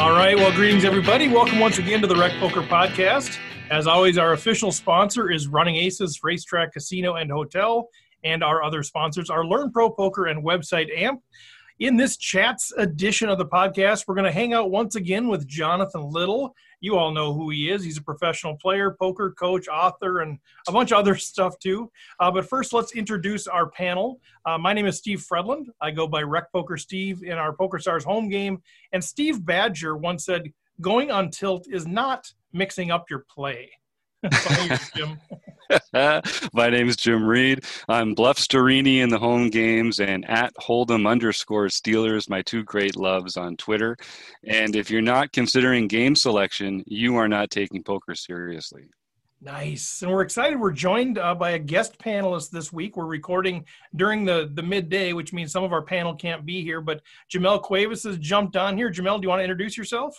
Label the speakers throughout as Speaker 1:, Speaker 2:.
Speaker 1: All right. Well, greetings, everybody. Welcome once again to the Rec Poker Podcast. As always, our official sponsor is Running Aces Racetrack Casino and Hotel, and our other sponsors are Learn Pro Poker and website AMP. In this chats edition of the podcast, we're going to hang out once again with Jonathan Little. You all know who he is. He's a professional player, poker coach, author, and a bunch of other stuff too. Uh, but first, let's introduce our panel. Uh, my name is Steve Fredland. I go by Rec Poker Steve in our Poker Stars home game. And Steve Badger once said, "Going on tilt is not mixing up your play."
Speaker 2: My name is Jim Reed. I'm Bluff Storini in the home games and at Hold'em underscore Steelers, my two great loves on Twitter. And if you're not considering game selection, you are not taking poker seriously.
Speaker 1: Nice. And we're excited. We're joined uh, by a guest panelist this week. We're recording during the, the midday, which means some of our panel can't be here. But Jamel Cuevas has jumped on here. Jamel, do you want to introduce yourself?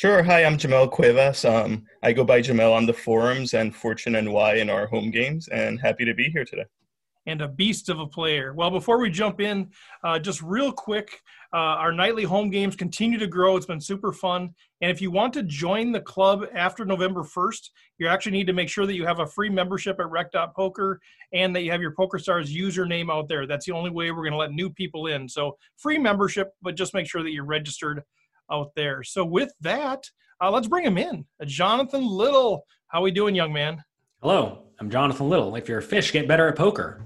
Speaker 3: Sure. Hi, I'm Jamel Cuevas. Um, I go by Jamel on the forums and Fortune and Y in our home games, and happy to be here today.
Speaker 1: And a beast of a player. Well, before we jump in, uh, just real quick, uh, our nightly home games continue to grow. It's been super fun. And if you want to join the club after November 1st, you actually need to make sure that you have a free membership at rec.poker and that you have your PokerStars username out there. That's the only way we're going to let new people in. So, free membership, but just make sure that you're registered out there. So with that, uh, let's bring him in. Uh, Jonathan Little, how are we doing, young man?
Speaker 4: Hello, I'm Jonathan Little. If you're a fish, get better at poker.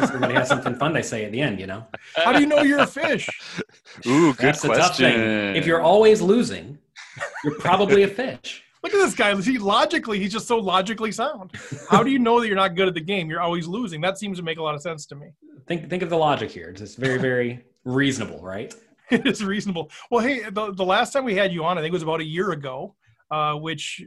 Speaker 4: Everybody has something fun they say at the end, you know.
Speaker 1: How do you know you're a fish?
Speaker 2: Ooh, good That's question.
Speaker 4: If you're always losing, you're probably a fish.
Speaker 1: Look at this guy. He logically, he's just so logically sound. How do you know that you're not good at the game? You're always losing. That seems to make a lot of sense to me.
Speaker 4: Think think of the logic here. It's very very reasonable, right?
Speaker 1: it is reasonable. Well, hey, the, the last time we had you on, I think it was about a year ago, uh, which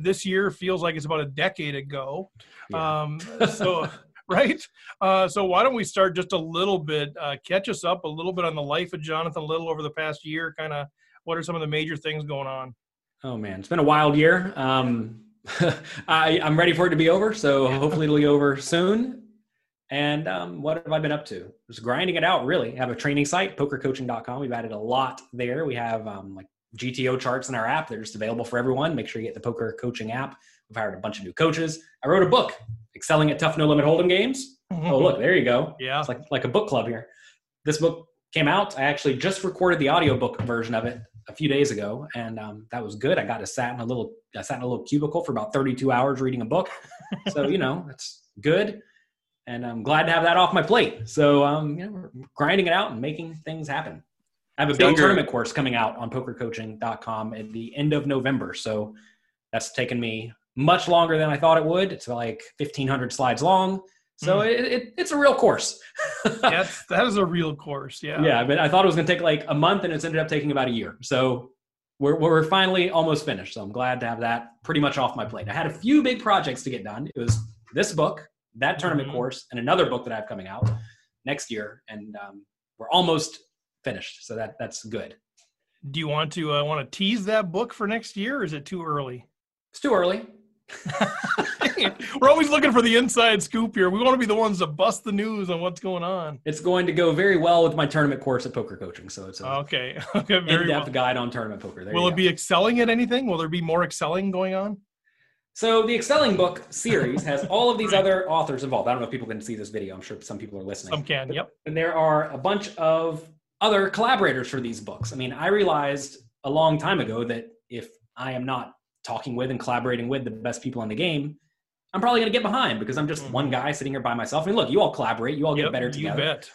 Speaker 1: this year feels like it's about a decade ago. Yeah. Um, so, right? Uh, so, why don't we start just a little bit, uh, catch us up a little bit on the life of Jonathan Little over the past year? Kind of what are some of the major things going on?
Speaker 4: Oh, man, it's been a wild year. Um, I, I'm ready for it to be over. So, hopefully, it'll be over soon. And um, what have I been up to? Just grinding it out, really. I have a training site, pokercoaching.com. We've added a lot there. We have um, like GTO charts in our app. They're just available for everyone. Make sure you get the poker coaching app. We've hired a bunch of new coaches. I wrote a book, Excelling at Tough No Limit Hold'em Games. oh, look, there you go.
Speaker 1: Yeah.
Speaker 4: It's like, like a book club here. This book came out. I actually just recorded the audiobook version of it a few days ago, and um, that was good. I got to sat in a little, I sat in a little cubicle for about 32 hours reading a book. so, you know, it's good and I'm glad to have that off my plate. So, um, you know, we're grinding it out and making things happen. I have a big tournament course coming out on pokercoaching.com at the end of November. So that's taken me much longer than I thought it would. It's like 1500 slides long. So mm. it, it, it's a real course.
Speaker 1: yes, that is a real course. Yeah.
Speaker 4: Yeah. But I thought it was going to take like a month and it's ended up taking about a year. So we're, we're finally almost finished. So I'm glad to have that pretty much off my plate. I had a few big projects to get done. It was this book, that tournament mm-hmm. course and another book that I have coming out next year, and um, we're almost finished. So that that's good.
Speaker 1: Do you want to uh, want to tease that book for next year, or is it too early?
Speaker 4: It's too early.
Speaker 1: We're always looking for the inside scoop here. We want to be the ones to bust the news on what's going on.
Speaker 4: It's going to go very well with my tournament course at poker coaching. So it's a
Speaker 1: okay. Okay, very
Speaker 4: in-depth
Speaker 1: well.
Speaker 4: guide on tournament poker.
Speaker 1: There Will it go. be excelling at anything? Will there be more excelling going on?
Speaker 4: So the Excelling Book series has all of these other authors involved. I don't know if people can see this video. I'm sure some people are listening.
Speaker 1: Some can, yep.
Speaker 4: And there are a bunch of other collaborators for these books. I mean, I realized a long time ago that if I am not talking with and collaborating with the best people in the game, I'm probably going to get behind because I'm just mm-hmm. one guy sitting here by myself. I mean, look, you all collaborate, you all yep, get better together.
Speaker 1: You bet.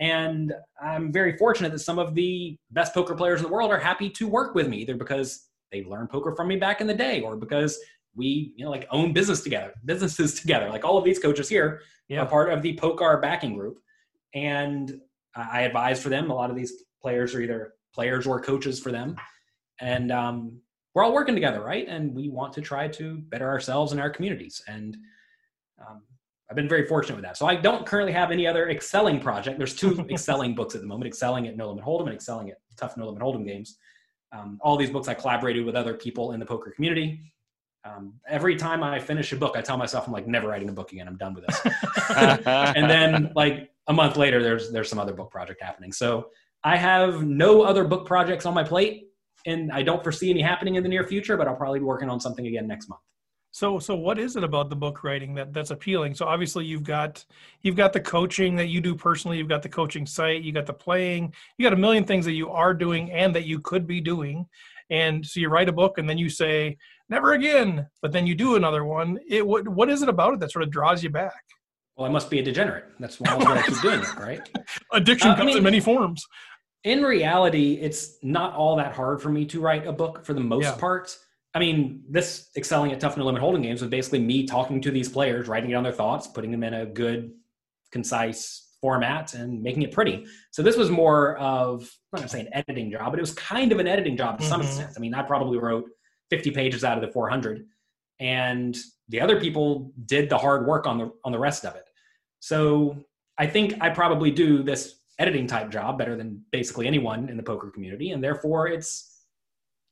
Speaker 4: And I'm very fortunate that some of the best poker players in the world are happy to work with me, either because they learned poker from me back in the day or because we you know like own business together businesses together. Like all of these coaches here yeah. are part of the poker backing group. And i advise for them. A lot of these players are either players or coaches for them. And um, we're all working together right? And we want to try to better ourselves and our communities. And um, i've been very fortunate with that. So i don't currently have any other excelling project. There's two excelling books at the moment excelling at no limit hold'em and excelling at tough no limit hold'em games. Um, all these books i collaborated with other people in the poker community um, every time I finish a book, I tell myself I'm like never writing a book again. I'm done with this. and then like a month later, there's there's some other book project happening. So I have no other book projects on my plate. and I don't foresee any happening in the near future, but I'll probably be working on something again next month.
Speaker 1: So, so what is it about the book writing that that's appealing? So obviously you've got you've got the coaching that you do personally, you've got the coaching site, you got the playing, you got a million things that you are doing and that you could be doing. And so you write a book and then you say never again, but then you do another one. It what what is it about it that sort of draws you back?
Speaker 4: Well, I must be a degenerate. That's why I keep doing it, right?
Speaker 1: Addiction
Speaker 4: Uh, I
Speaker 1: comes
Speaker 4: mean-
Speaker 1: in many forms.
Speaker 4: in reality, it's not all that hard for me to write a book for the most
Speaker 1: Yeah.
Speaker 4: part. I mean, this excelling at tough no limit hold'em games was basically me talking to these players, writing down their thoughts, putting them in a good, concise format, and making it pretty. So this was more of I'm not gonna say an editing job, but it was kind of an editing job to some
Speaker 1: Mhm.
Speaker 4: extent. I mean, I probably wrote 50 pages out of the 400, and the other people did the hard work on the on the rest of it. So I think I probably do this editing type job better than basically anyone in the poker community, and therefore it's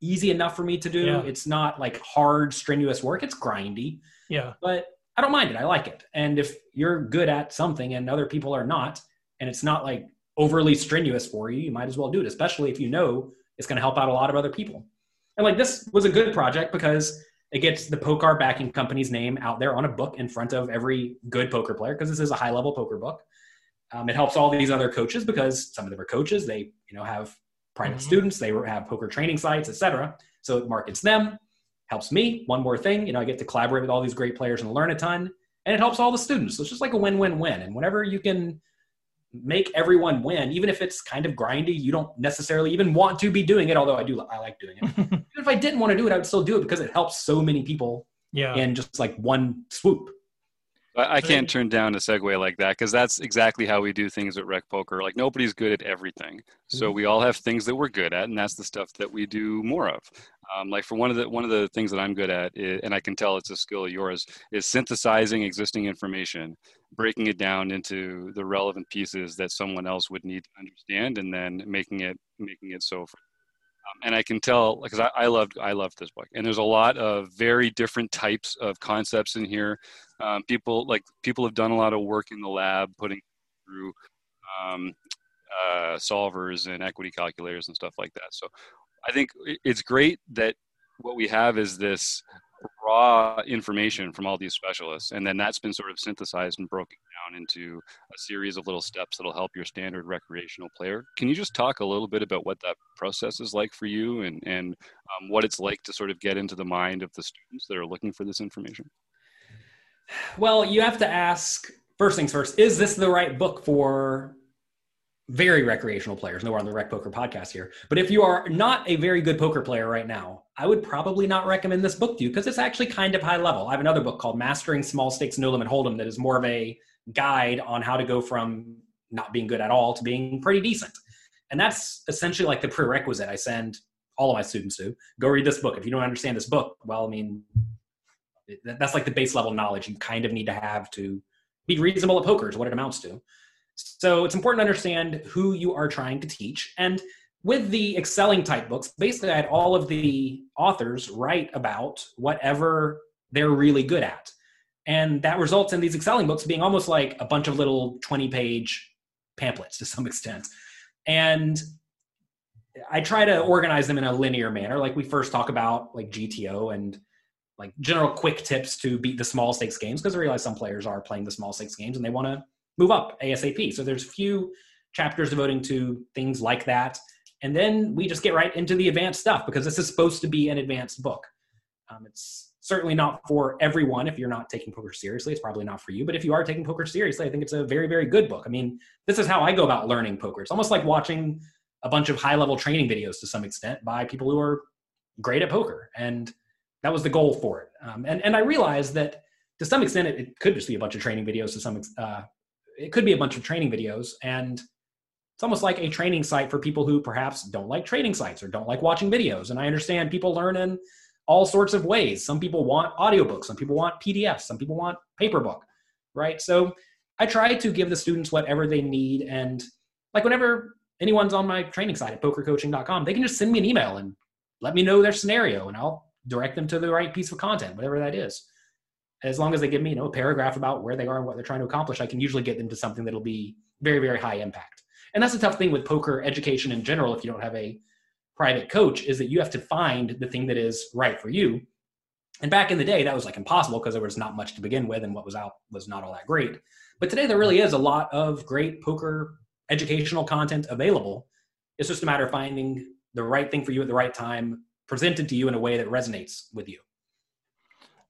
Speaker 4: easy enough for me to do.
Speaker 1: Yeah.
Speaker 4: It's not like hard, strenuous work. It's grindy,
Speaker 1: Yeah.
Speaker 4: but I don't mind it. I like it. And if you're good at something and other people are not, and it's not like overly strenuous for you, you might as well do it, especially if you know it's going to help out a lot of other people. And like this was a good project because it gets the Poker backing company's name out there on a book in front of every good poker player because this is a high level poker book. Um, it helps all these other coaches because some of them are coaches. They you know have private
Speaker 1: Mhm.
Speaker 4: students. They have poker training sites, etc. So it markets them, helps me. One more thing, you know, I get to collaborate with all these great players and learn a ton, and it helps all the students. So it's just like a win-win-win. And whenever you can make everyone win, even if it's kind of grindy, you don't necessarily even want to be doing it. Although I do, I like doing it. even if I didn't want to do it, I would still do it because it helps so many people
Speaker 1: yeah.
Speaker 4: in just like one swoop.
Speaker 2: I, I can't turn down a segue like that because that's exactly how we do things at Rec Poker. Like nobody's good at everything, so
Speaker 4: Mhm.
Speaker 2: we all have things that we're good at, and that's the stuff that we do more of. Um, like for one of the one of the things that I'm good at, i and I can tell it's a skill of yours, is synthesizing existing information, breaking it down into the relevant pieces that someone else would need to understand, and then making it making it so. Um, and I can tell because I, I loved I loved this book, and there's a lot of very different types of concepts in here um, people like people have done a lot of work in the lab putting through um, uh, solvers and equity calculators and stuff like that so i think it's great that what we have is this raw information from all these specialists and then that's been sort of synthesized and broken down into a series of little steps that'll help your standard recreational player can you just talk a little bit about what that process is like for you and and um, what it's like to sort of get into the mind of the students that are looking for this information
Speaker 4: Well, you have to ask first things first. Is this the right book for very recreational players? No, we're on the Rec Poker podcast here. But if you are not a very good poker player right now, I would probably not recommend this book to you because it's actually kind of high level. I have another book called Mastering Small Stakes No Limit Hold'em that is more of a guide on how to go from not being good at all to being pretty decent. And that's essentially like the prerequisite I send all of my students to. Go read this book. If you don't understand this book, well, I mean, that's like the base level knowledge you kind of need to have to be reasonable at poker is what it amounts to so it's important to understand who you are trying to teach. And with the excelling type books basically i had all of the authors write about whatever they're really good at. And that results in these excelling books being almost like a bunch of little 20 page pamphlets to some extent. And i try to organize them in a linear manner. Like we first talk about like gto and like general quick tips to beat the small stakes games because I realize some players are playing the small stakes games and they want to move up ASAP. So there's a few chapters devoting to things like that. And then we just get right into the advanced stuff because this is supposed to be an advanced book. Um, it's certainly not for everyone. If you're not taking poker seriously, it's probably not for you. But if you are taking poker seriously, I think it's a very, very good book. I mean, this is how I go about learning poker. It's almost like watching a bunch of high level training videos to some extent by people who are great at poker. And that was the goal for it. Um, and and I realized that to some extent it, it could just be a bunch of training videos. To some, uh, it could be a bunch of training videos, and it's almost like a training site for people who perhaps don't like training sites or don't like watching videos. And I understand people learn in all sorts of ways. Some people want audiobooks, some people want PDFs, some people want paper book, right? So I try to give the students whatever they need, and like whenever anyone's on my training site at pokercoaching.com, they can just send me an email and let me know their scenario, and I'll direct them to the right piece of content, whatever that is. As long as they give me, you know, a paragraph about where they are and what they're trying to accomplish, I can usually get them to something that'll be very, very high impact. And that's a tough thing with poker education in general. If you don't have a private coach is that you have to find the thing that is right for you. And back in the day, that was like impossible because there was not much to begin with, and what was out was not all that great. But today, there really is a lot of great poker educational content available. It's just a matter of finding the right thing for you at the right time, presented to you in a way that resonates with you.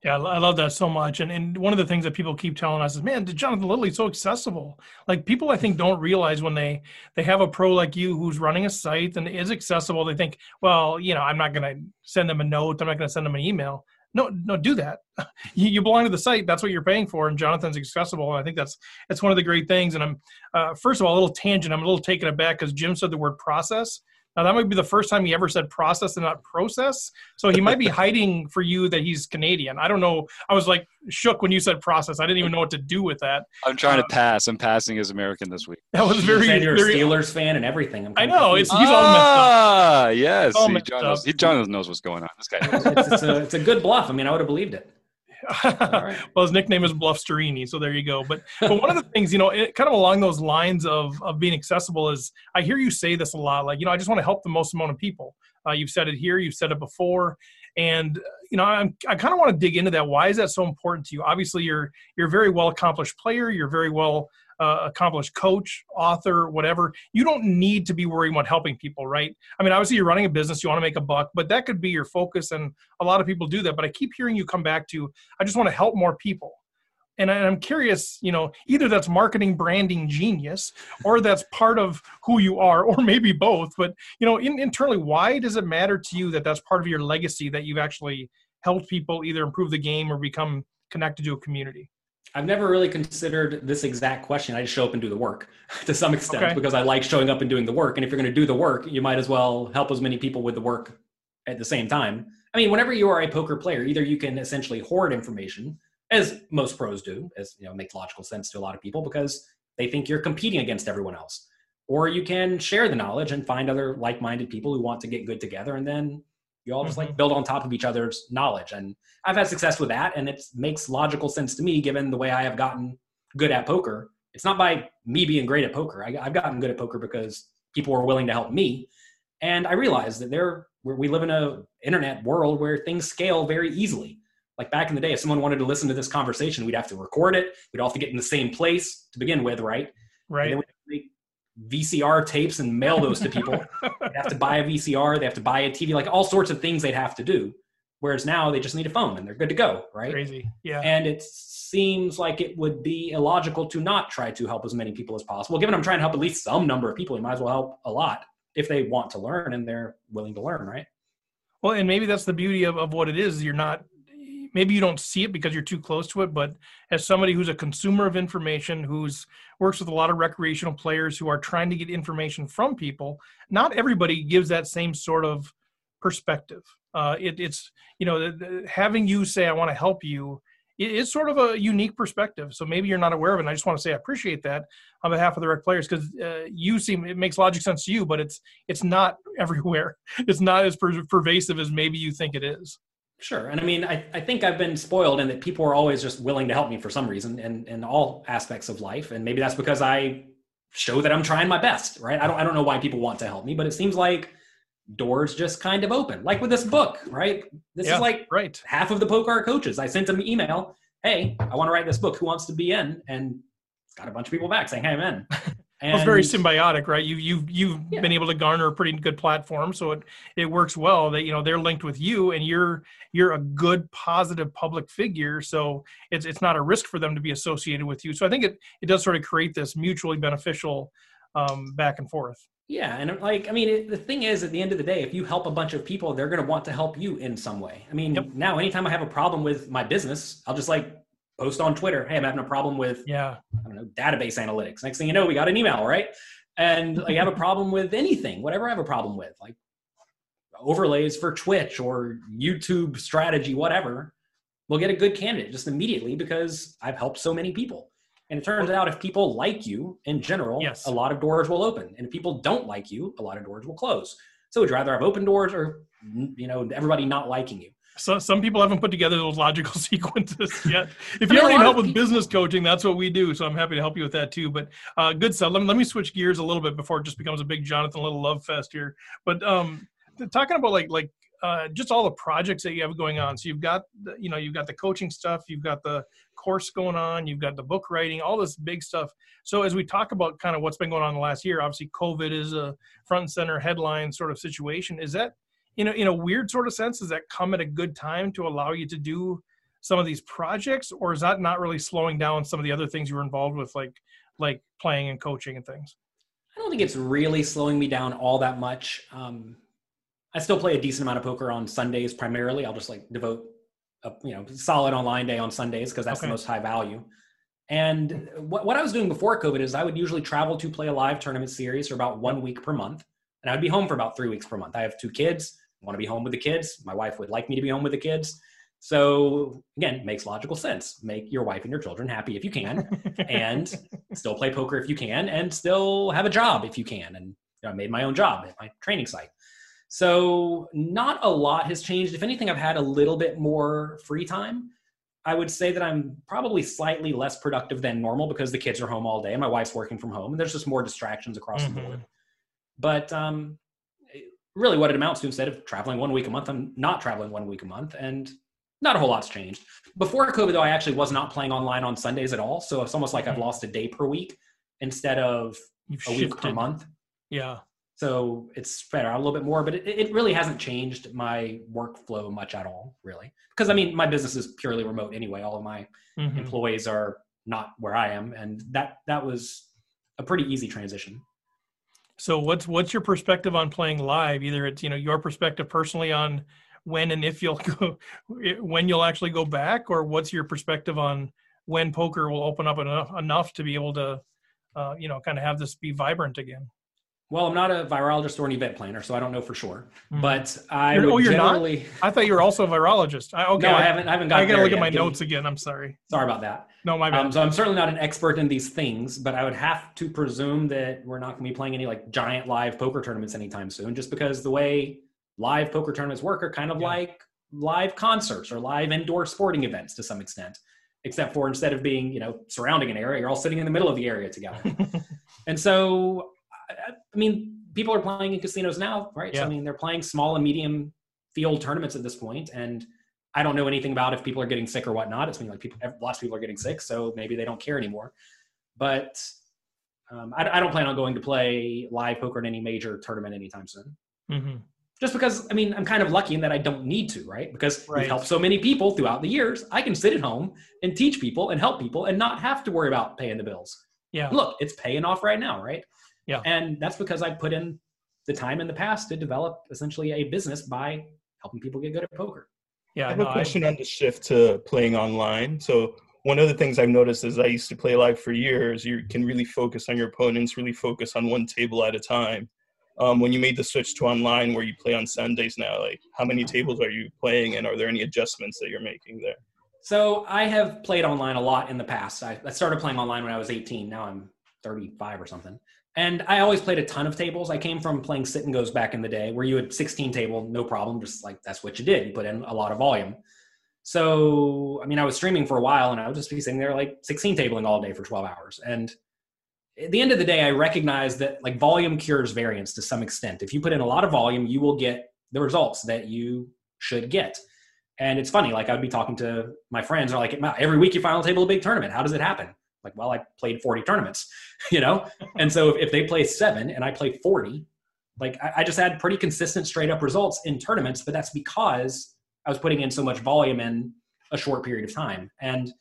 Speaker 1: Yeah, I love that so much. And and one of the things that people keep telling us is, man, Jonathan Little's so accessible. Like people, I think, don't realize when they they have a pro like you who's running a site and is accessible, they think, well, you know, I'm not going to send them a note. I'm not going to send them an email. No, no, do that. you, you, belong to the site. That's what you're paying for. And Jonathan's accessible. And I think that's that's one of the great things. And I'm uh, first of all a little tangent. I'm a little taken aback because Jim said the word process. Now that might be the first time he ever said process and not process. So he might be hiding for you that he's Canadian. I don't know. I was like shook when you said process. I didn't even know what to do with that.
Speaker 2: I'm trying to uh, pass. I'm passing as American this week.
Speaker 1: That was very.
Speaker 4: You
Speaker 1: you're very,
Speaker 4: a Steelers fan and everything.
Speaker 1: i know. It's, he's all messed up. Ah,
Speaker 2: yes. See, John, knows, he, John knows what's going on. This guy.
Speaker 4: it's, it's, a, it's a good bluff. I mean, I would have believed it.
Speaker 1: well, his nickname is Bluff Sterini, so there you go. But but one of the things, you know, it, kind of along those lines of of being accessible is I hear you say this a lot. Like, you know, I just want to help the most amount of people. Uh, you've said it here, you've said it before, and you know, I'm, I kind of want to dig into that. Why is that so important to you? Obviously, you're you're a very well accomplished player. You're very well uh, accomplished coach, author, whatever. You don't need to be worrying about helping people, right? I mean, obviously, you're running a business, you want to make a buck, but that could be your focus. And a lot of people do that. But I keep hearing you come back to, I just want to help more people. And I'm curious, you know, either that's marketing branding genius or that's part of who you are, or maybe both. But, you know, in, internally, why does it matter to you that that's part of your legacy that you've actually helped people either improve the game or become connected to a community?
Speaker 4: I've never really considered this exact question. I just show up and do the work to some extent okay. because I like showing up and doing the work. And if you're going to do the work, you might as well help as many people with the work at the same time. I mean, whenever you are a poker player, either you can essentially hoard information, as most pros do, as you know, makes logical sense to a lot of people because they think you're competing against everyone else. Or you can share the knowledge and find other like-minded people who want to get good together and then you all just like mm-hmm. build on top of each other's knowledge. And I've had success with that. And it makes logical sense to me given the way I have gotten good at poker. It's not by me being great at poker. I, have gotten good at poker because people were willing to help me. And I realized that there, we live in a internet world where things scale very easily. Like back in the day, if someone wanted to listen to this conversation, we'd have to record it. We'd all have to get in the same place to begin with, right?
Speaker 1: Right.
Speaker 4: VCR tapes and mail those to people. they have to buy a VCR, they have to buy a TV, like all sorts of things they'd have to do. Whereas now they just need a phone and they're good to go, right?
Speaker 1: Crazy, yeah.
Speaker 4: And it seems like it would be illogical to not try to help as many people as possible. Given I'm trying to help at least some number of people, you might as well help a lot if they want to learn and they're willing to learn, right?
Speaker 1: Well, and maybe that's the beauty of, of what it is. You're not maybe you don't see it because you're too close to it but as somebody who's a consumer of information who's works with a lot of recreational players who are trying to get information from people not everybody gives that same sort of perspective. Uh, it, it's you know having you say i want to help you it's sort of a unique perspective. So maybe you're not aware of it and i just want to say i appreciate that on behalf of the rec players because uh, you seem it makes logic sense to you but it's it's not everywhere. It's not as per- pervasive as maybe you think it is
Speaker 4: Sure. And I mean, I, I think I've been spoiled in that people are always just willing to help me for some reason in, in all aspects of life. And maybe that's because I show that I'm trying my best, right? I don't, I don't know why people want to help me, but it seems like doors just kind of open. Like with this book, right? This yeah, is like
Speaker 1: right.
Speaker 4: half of the poker coaches. I sent them an email, hey, I want to write this book. Who wants to be in? And got a bunch of people back saying, hey, I'm in.
Speaker 1: And, well, it's very symbiotic, right? You you you've yeah. been able to garner a pretty good platform, so it it works well. That you know they're linked with you, and you're you're a good, positive public figure, so it's it's not a risk for them to be associated with you. So I think it it does sort of create this mutually beneficial um, back and forth.
Speaker 4: Yeah, and like I mean, it, the thing is, at the end of the day, if you help a bunch of people, they're going to want to help you in some way. I mean, yep. now anytime I have a problem with my business, I'll just like post on Twitter, hey, I'm having a problem with
Speaker 1: yeah,
Speaker 4: I don't know, database analytics. Next thing you know, we got an email, right? And like, you have a problem with anything, whatever I have a problem with, like overlays for Twitch or YouTube strategy, whatever, we'll get a good candidate just immediately because I've helped so many people. And it turns out if people like you in general,
Speaker 1: yes.
Speaker 4: a lot of doors will open. And if people don't like you, a lot of doors will close. So would you rather have open doors or you know everybody not liking you?
Speaker 1: So, some people haven't put together those logical sequences yet. If you ever need help with people... business coaching, that's what we do. So I'm happy to help you with that too. But uh, good stuff. Let me, let me switch gears a little bit before it just becomes a big Jonathan Little love fest here. But um, talking about like like uh, just all the projects that you have going on. So you've got the, you know you've got the coaching stuff, you've got the course going on, you've got the book writing, all this big stuff. So as we talk about kind of what's been going on the last year, obviously COVID is a front and center headline sort of situation. Is that you know in a weird sort of sense does that come at a good time to allow you to do some of these projects, or is that not really slowing down some of the other things you were involved with, like like playing and coaching and things?
Speaker 4: I don't think it's really slowing me down all that much. Um, I still play a decent amount of poker on Sundays primarily. I'll just like devote a you know solid online day on Sundays because that's okay. the most high value. And what, what I was doing before COVID is I would usually travel to play a live tournament series for about one week per month, and I would be home for about three weeks per month. I have two kids. Want to be home with the kids. My wife would like me to be home with the kids. So again, makes logical sense. Make your wife and your children happy if you can, and still play poker if you can, and still have a job if you can. And you know, I made my own job at my training site. So not a lot has changed. If anything, I've had a little bit more free time. I would say that I'm probably slightly less productive than normal because the kids are home all day and my wife's working from home, and there's just more distractions across mm-hmm. the board. But um, really, what it amounts to instead of traveling one week a month, I'm not traveling one week a month, and not a whole lot's changed. Before COVID, though, I actually was not playing online on Sundays at all, so it's almost like I've mm-hmm. lost a day per week instead of You've a shifted. week per month.
Speaker 1: Yeah.
Speaker 4: So it's spread out a little bit more, but it, it really hasn't changed my workflow much at all, really. Because I mean, my business is purely remote anyway. All of my mm-hmm. employees are not where I am, and that that was a pretty easy transition.
Speaker 1: So what's what's your perspective on playing live? Either it's you know your perspective personally on when and if you'll go when you'll actually go back, or what's your perspective on when poker will open up enough enough to be able to uh, you know kind of have this be vibrant again?
Speaker 4: Well, I'm not a virologist or an event planner, so I don't know for sure. Mm. But I you're, would oh, you're generally. Not?
Speaker 1: I thought you were also a virologist. I, okay,
Speaker 4: no, I haven't. I haven't got.
Speaker 1: I got to look
Speaker 4: yet.
Speaker 1: at my Give notes me, again. I'm sorry.
Speaker 4: Sorry about that.
Speaker 1: No, my bad.
Speaker 4: Um, so I'm certainly not an expert in these things, but I would have to presume that we're not going to be playing any like giant live poker tournaments anytime soon, just because the way live poker tournaments work are kind of yeah. like live concerts or live indoor sporting events to some extent except for instead of being you know surrounding an area you're all sitting in the middle of the area together and so I, I mean people are playing in casinos now, right? Yeah. So, I mean, they're playing small and medium field tournaments at this point, and I don't know anything about if people are getting sick or whatnot. It's mean like people, lots of people are getting sick, so maybe they don't care anymore. But um, I, I, don't plan on going to play live poker in any major tournament anytime soon. Mm-hmm. Just because, I mean, I'm kind of lucky in that I don't need to, right? Because right. we've helped so many people throughout the years. I can sit at home and teach people and help people and not have to worry about paying the bills.
Speaker 1: Yeah.
Speaker 4: Look, it's paying off right now, right?
Speaker 1: Yeah.
Speaker 4: And that's because I put in the time in the past to develop essentially a business by helping people get good at poker.
Speaker 3: Yeah. I have no, a question I... on the shift to playing online. So one of the things I've noticed is I used to play live for years. You can really focus on your opponents, really focus on one table at a time. Um, when you made the switch to online where you play on Sundays now, like how many tables are you playing and are there any adjustments that you're making there?
Speaker 4: So I have played online a lot in the past. I, I started playing online when I was 18. Now I'm 35 or something. And I always played a ton of tables. I came from playing sit and goes back in the day where you had 16 table, no problem, just like that's what you did. You put in a lot of volume. So, I mean, I was streaming for a while and I would just be sitting there like 16 tabling all day for 12 hours. And at the end of the day, I recognize that like volume cures variance to some extent. If you put in a lot of volume, you will get the results that you should get. And it's funny, like I would be talking to my friends, are like, every week you final table a big tournament. How does it happen? Like well i played 40 tournaments you know? And so if, if, they play seven and i play 40 like I, I, just had pretty consistent straight up results in tournaments but that's because i was putting in so much volume in a short period of time. And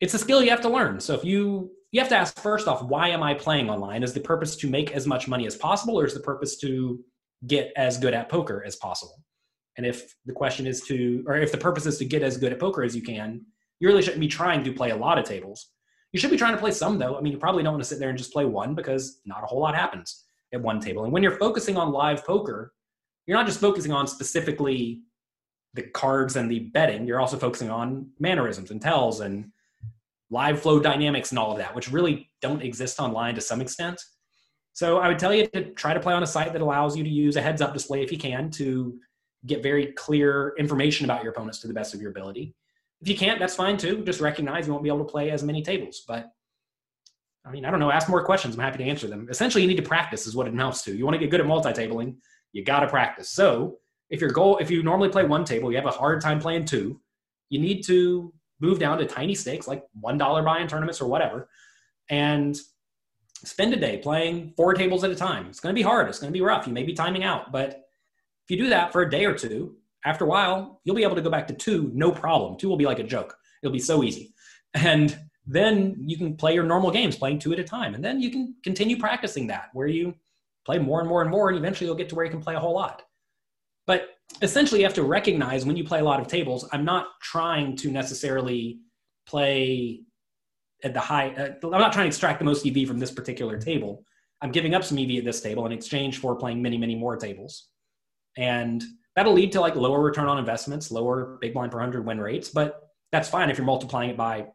Speaker 4: it's a skill you have to learn. So if you you have to ask first off why am i playing online? Is the purpose to make as much money as possible or is the purpose to get as good at poker as possible? And if the question is to or if the purpose is to get as good at poker as you can you really shouldn't be trying to play a lot of tables you should be trying to play some though. I mean, you probably don't want to sit there and just play one because not a whole lot happens at one table. And when you're focusing on live poker, you're not just focusing on specifically the cards and the betting, you're also focusing on mannerisms and tells and live flow dynamics and all of that, which really don't exist online to some extent. So I would tell you to try to play on a site that allows you to use a heads up display if you can to get very clear information about your opponents to the best of your ability. If you can't, that's fine too. Just recognize you won't be able to play as many tables. But I mean, I don't know. Ask more questions. I'm happy to answer them. Essentially, you need to practice, is what it amounts to. You want to get good at multi-tabling. You got to practice. So if your goal, if you normally play one table, you have a hard time playing two, you need to move down to tiny stakes like $1 buy in tournaments or whatever and spend a day playing four tables at a time. It's going to be hard. It's going to be rough. You may be timing out, but if you do that for a day or two, after a while, you'll be able to go back to two, no problem. Two will be like a joke. It'll be so easy. And then you can play your normal games, playing two at a time. And then you can continue practicing that where you play more and more and more, and eventually you'll get to where you can play a whole lot. But essentially, you have to recognize when you play a lot of tables, I'm not trying to necessarily play at the high, uh, I'm not trying to extract the most EV from this particular table. I'm giving up some EV at this table in exchange for playing many, many more tables. And that'll lead to like lower return on investments, lower big blind per 100 win rates, but that's fine if you're multiplying it by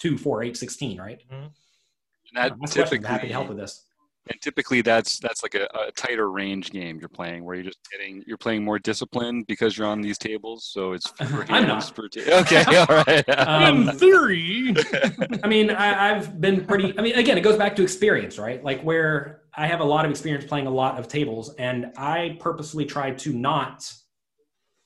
Speaker 4: 2, 4, 8, 16, right? Mm-hmm. And
Speaker 2: that typically,
Speaker 4: I'm happy to help with this
Speaker 2: and typically that's that's like a, a, tighter range game you're playing where you're just getting you're playing more discipline because you're on these tables so it's
Speaker 4: I'm not.
Speaker 2: per okay all right
Speaker 1: um, in theory
Speaker 4: i mean I, i've been pretty i mean again it goes back to experience right like where i have a lot of experience playing a lot of tables and i purposely try to not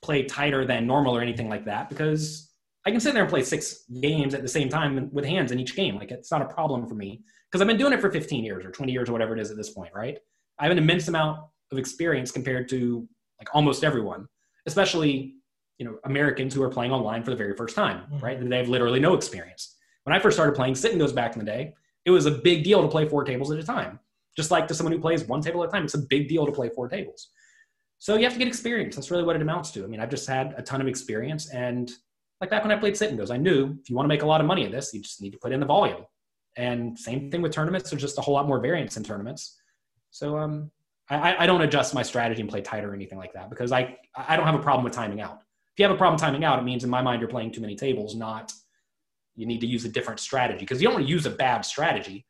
Speaker 4: play tighter than normal or anything like that because I can sit there and play six games at the same time with hands in each game. Like it's not a problem for me because I've been doing it for 15 years or 20 years or whatever it is at this point, right? I have an immense amount of experience compared to like almost everyone, especially you know Americans who are playing online for the very first time, mm-hmm. right? They have literally no experience. When I first started playing sit and goes back in the day, it was a big deal to play four tables at a time. Just like to someone who plays one table at a time, it's a big deal to play four tables. So you have to get experience. That's really what it amounts to. I mean, I've just had a ton of experience and like back when I played sit and goes, I knew if you want to make a lot of money at this, you just need to put in the volume. And same thing with tournaments. There's just a whole lot more variance in tournaments. So um, I, I don't adjust my strategy and play tight or anything like that because I, I don't have a problem with timing out. If you have a problem timing out, it means in my mind you're playing too many tables, not you need to use a different strategy because you don't want to use a bad strategy.